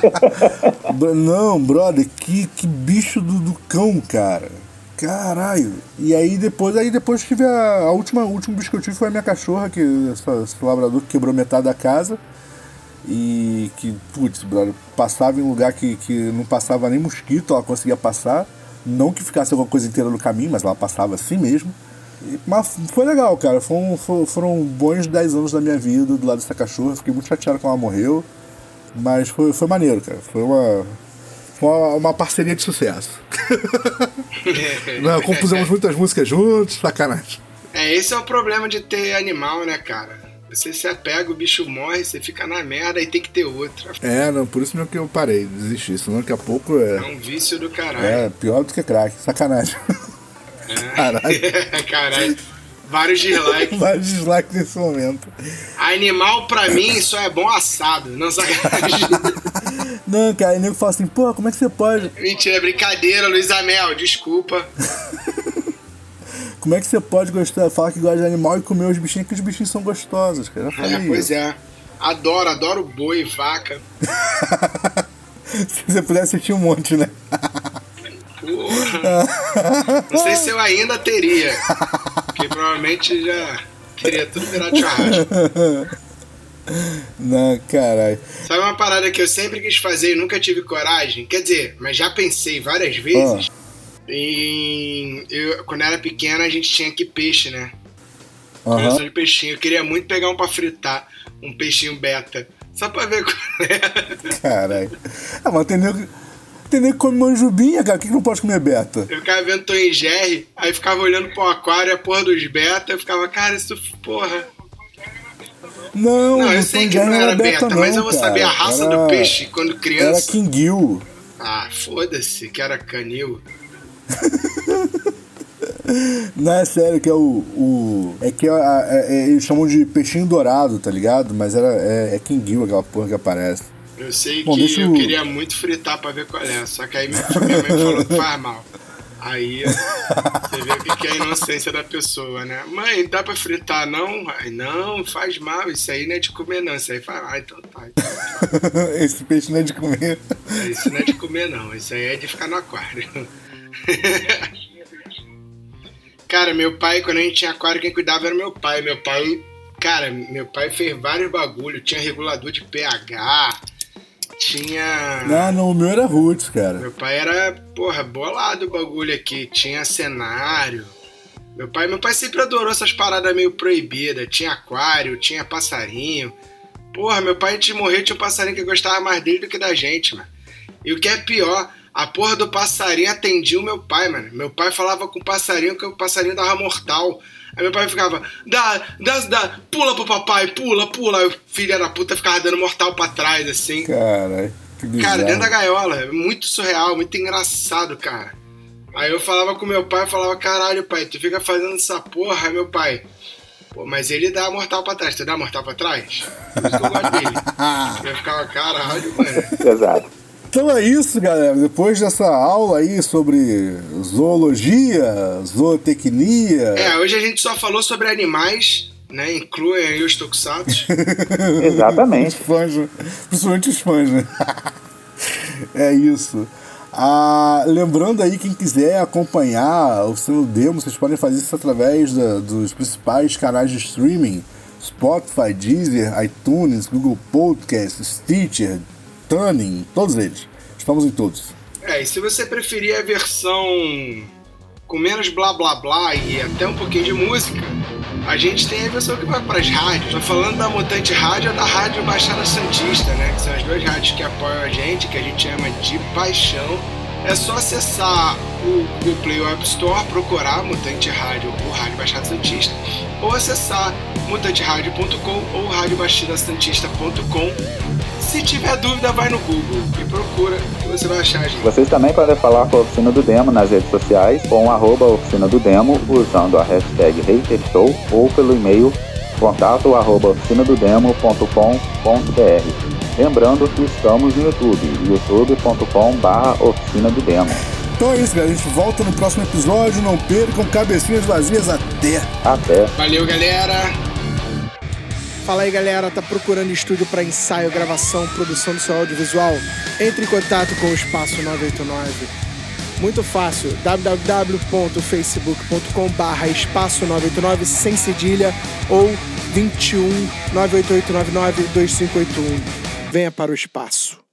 Não, brother, que, que bicho do, do cão, cara. Caralho. E aí depois, aí depois tive a, a última, o último bicho que eu tive foi a minha cachorra, que essa- esse labrador que quebrou metade da casa. E que, putz, brother, passava em lugar que, que não passava nem mosquito, ela conseguia passar. Não que ficasse alguma coisa inteira no caminho, mas ela passava assim mesmo. Mas foi legal, cara. Foi um- fo- foram bons 10 anos da minha vida do lado dessa cachorra. Fiquei muito chateado quando ela morreu. Mas foi, foi maneiro, cara. Foi uma, foi uma, parceria de sucesso. Não, compusemos muitas músicas juntos, sacanagem. É, esse é o problema de ter animal, né, cara? Você se apega, o bicho morre, você fica na merda e tem que ter outro. É, não, por isso mesmo que eu parei, desisti. Senão daqui a pouco É é, um vício do caralho. é pior do que crack. Sacanagem. Caralho. Caralho. Vários dislikes. Vários dislikes nesse momento. Animal, pra mim, só é bom assado. Não sacanagem. Não, cara, aí o nego fala assim, pô, como é que você pode. Mentira, brincadeira, Luiz Amel, desculpa. Como é que você pode gostar, falar que gosta de animal e comer os bichinhos, que os bichinhos são gostosos, cara. Eu É, pois é. Adoro, adoro boi, vaca. Se você pudesse assistir um monte, né? Porra. Não sei se eu ainda teria. Porque provavelmente já teria tudo virado churrasco. Não, caralho. Sabe uma parada que eu sempre quis fazer e nunca tive coragem? Quer dizer, mas já pensei várias vezes. Em... Eu, quando eu era pequena, a gente tinha aqui peixe, né? Aham. de peixinho. Eu queria muito pegar um pra fritar. Um peixinho beta. Só pra ver qual é. Caralho. Ah, mas tem nego, tem que come manjubinha, cara. Por que que não pode comer beta? Eu ficava vendo Tom e Jerry, aí ficava olhando pro aquário, a porra dos beta, eu ficava, cara, isso, porra. Não, Não, eu sei que não era beta, não, mas eu vou cara. saber a raça Era- do peixe quando Era criança. Kinguil. Ah, foda-se, que era canil. Não, é sério, que é o. o é que é, é- é- eles chamam de peixinho dourado, tá ligado? Mas era, é, é Kinguil aquela porra que aparece. Eu sei Bom, que eu eu- queria muito fritar pra ver qual é, só que aí minha, minha mãe falou que faz mal. Aí você vê o que que é a inocência da pessoa, né? Mãe, dá pra fritar não? Aí, não, faz mal, isso aí não é de comer não, isso aí faz mal, então tá. então Esse peixe não é de comer. tá. Isso não é de comer não, isso aí é de ficar no aquário. Cara, meu pai, quando a gente tinha aquário, quem cuidava era meu pai. Meu pai, cara, meu pai fez vários bagulho. Tinha regulador de pH, tinha. Ah, não, o meu era Roots, cara. Meu pai era, porra, bolado o bagulho aqui. Tinha cenário. Meu pai, meu pai sempre adorou essas paradas meio proibidas. Tinha aquário, tinha passarinho. Porra, meu pai antes de morrer tinha um passarinho que gostava mais dele do que da gente, mano. E o que é pior, a porra do passarinho atendia o meu pai, mano. Meu pai falava com o passarinho que o passarinho dava mortal. Aí meu pai ficava, dá, dá, dá, pula pro papai, pula, pula. Aí o filho da puta ficava dando mortal pra trás, assim. Caralho. Cara, dentro da gaiola, é muito surreal, muito engraçado, cara. Aí eu falava com meu pai, falava, caralho, pai, tu fica fazendo essa porra, aí meu pai. Pô, mas ele dá mortal pra trás, tu dá mortal pra trás? Por isso que eu gosto dele. Eu ficava, caralho, mano. Exato. Então é isso, galera. Depois dessa aula aí sobre zoologia, zootecnia. É, hoje a gente só falou sobre animais, né? Incluem aí os tokusatsu. Os Exatamente. fãs, né? principalmente os fãs, né? é isso. Ah, lembrando aí, quem quiser acompanhar o Sino Demo, vocês podem fazer isso através da- dos principais canais de streaming: Spotify, Deezer, iTunes, Google Podcast, Stitcher, Tuning, todos eles. Estamos em todos. É, e se você preferir a versão com menos blá blá blá e até um pouquinho de música, a gente tem a versão que vai pras rádios. Tô falando da Mutante Rádio ou da Rádio Baixada Santista, né? Que são as duas rádios que apoiam a gente, que a gente ama de paixão. É só acessar o Google Play App Store, procurar Mutante Rádio ou Rádio Baixada Santista, ou acessar mutanteradio.com ou radiobaixadasantista.com. Se tiver dúvida, vai no Google e procura que você vai achar a gente. Vocês também podem falar com a Oficina do Demo nas redes sociais com arroba Oficina do Demo usando a hashtag HaterShow ou pelo e-mail contato arroba oficinadodemo.com.br. Lembrando que estamos no YouTube, youtube.com barra Oficina do Demo. Então é isso, galera. A gente volta no próximo episódio. Não percam cabecinhas vazias. Até! Até! Valeu, galera! Fala aí, galera, tá procurando estúdio para ensaio, gravação, produção do seu audiovisual? Entre em contato com o Espaço 989. Muito fácil, www.facebook.com barra espaço 989 sem cedilha ou 21 98899 2581. Venha para o espaço.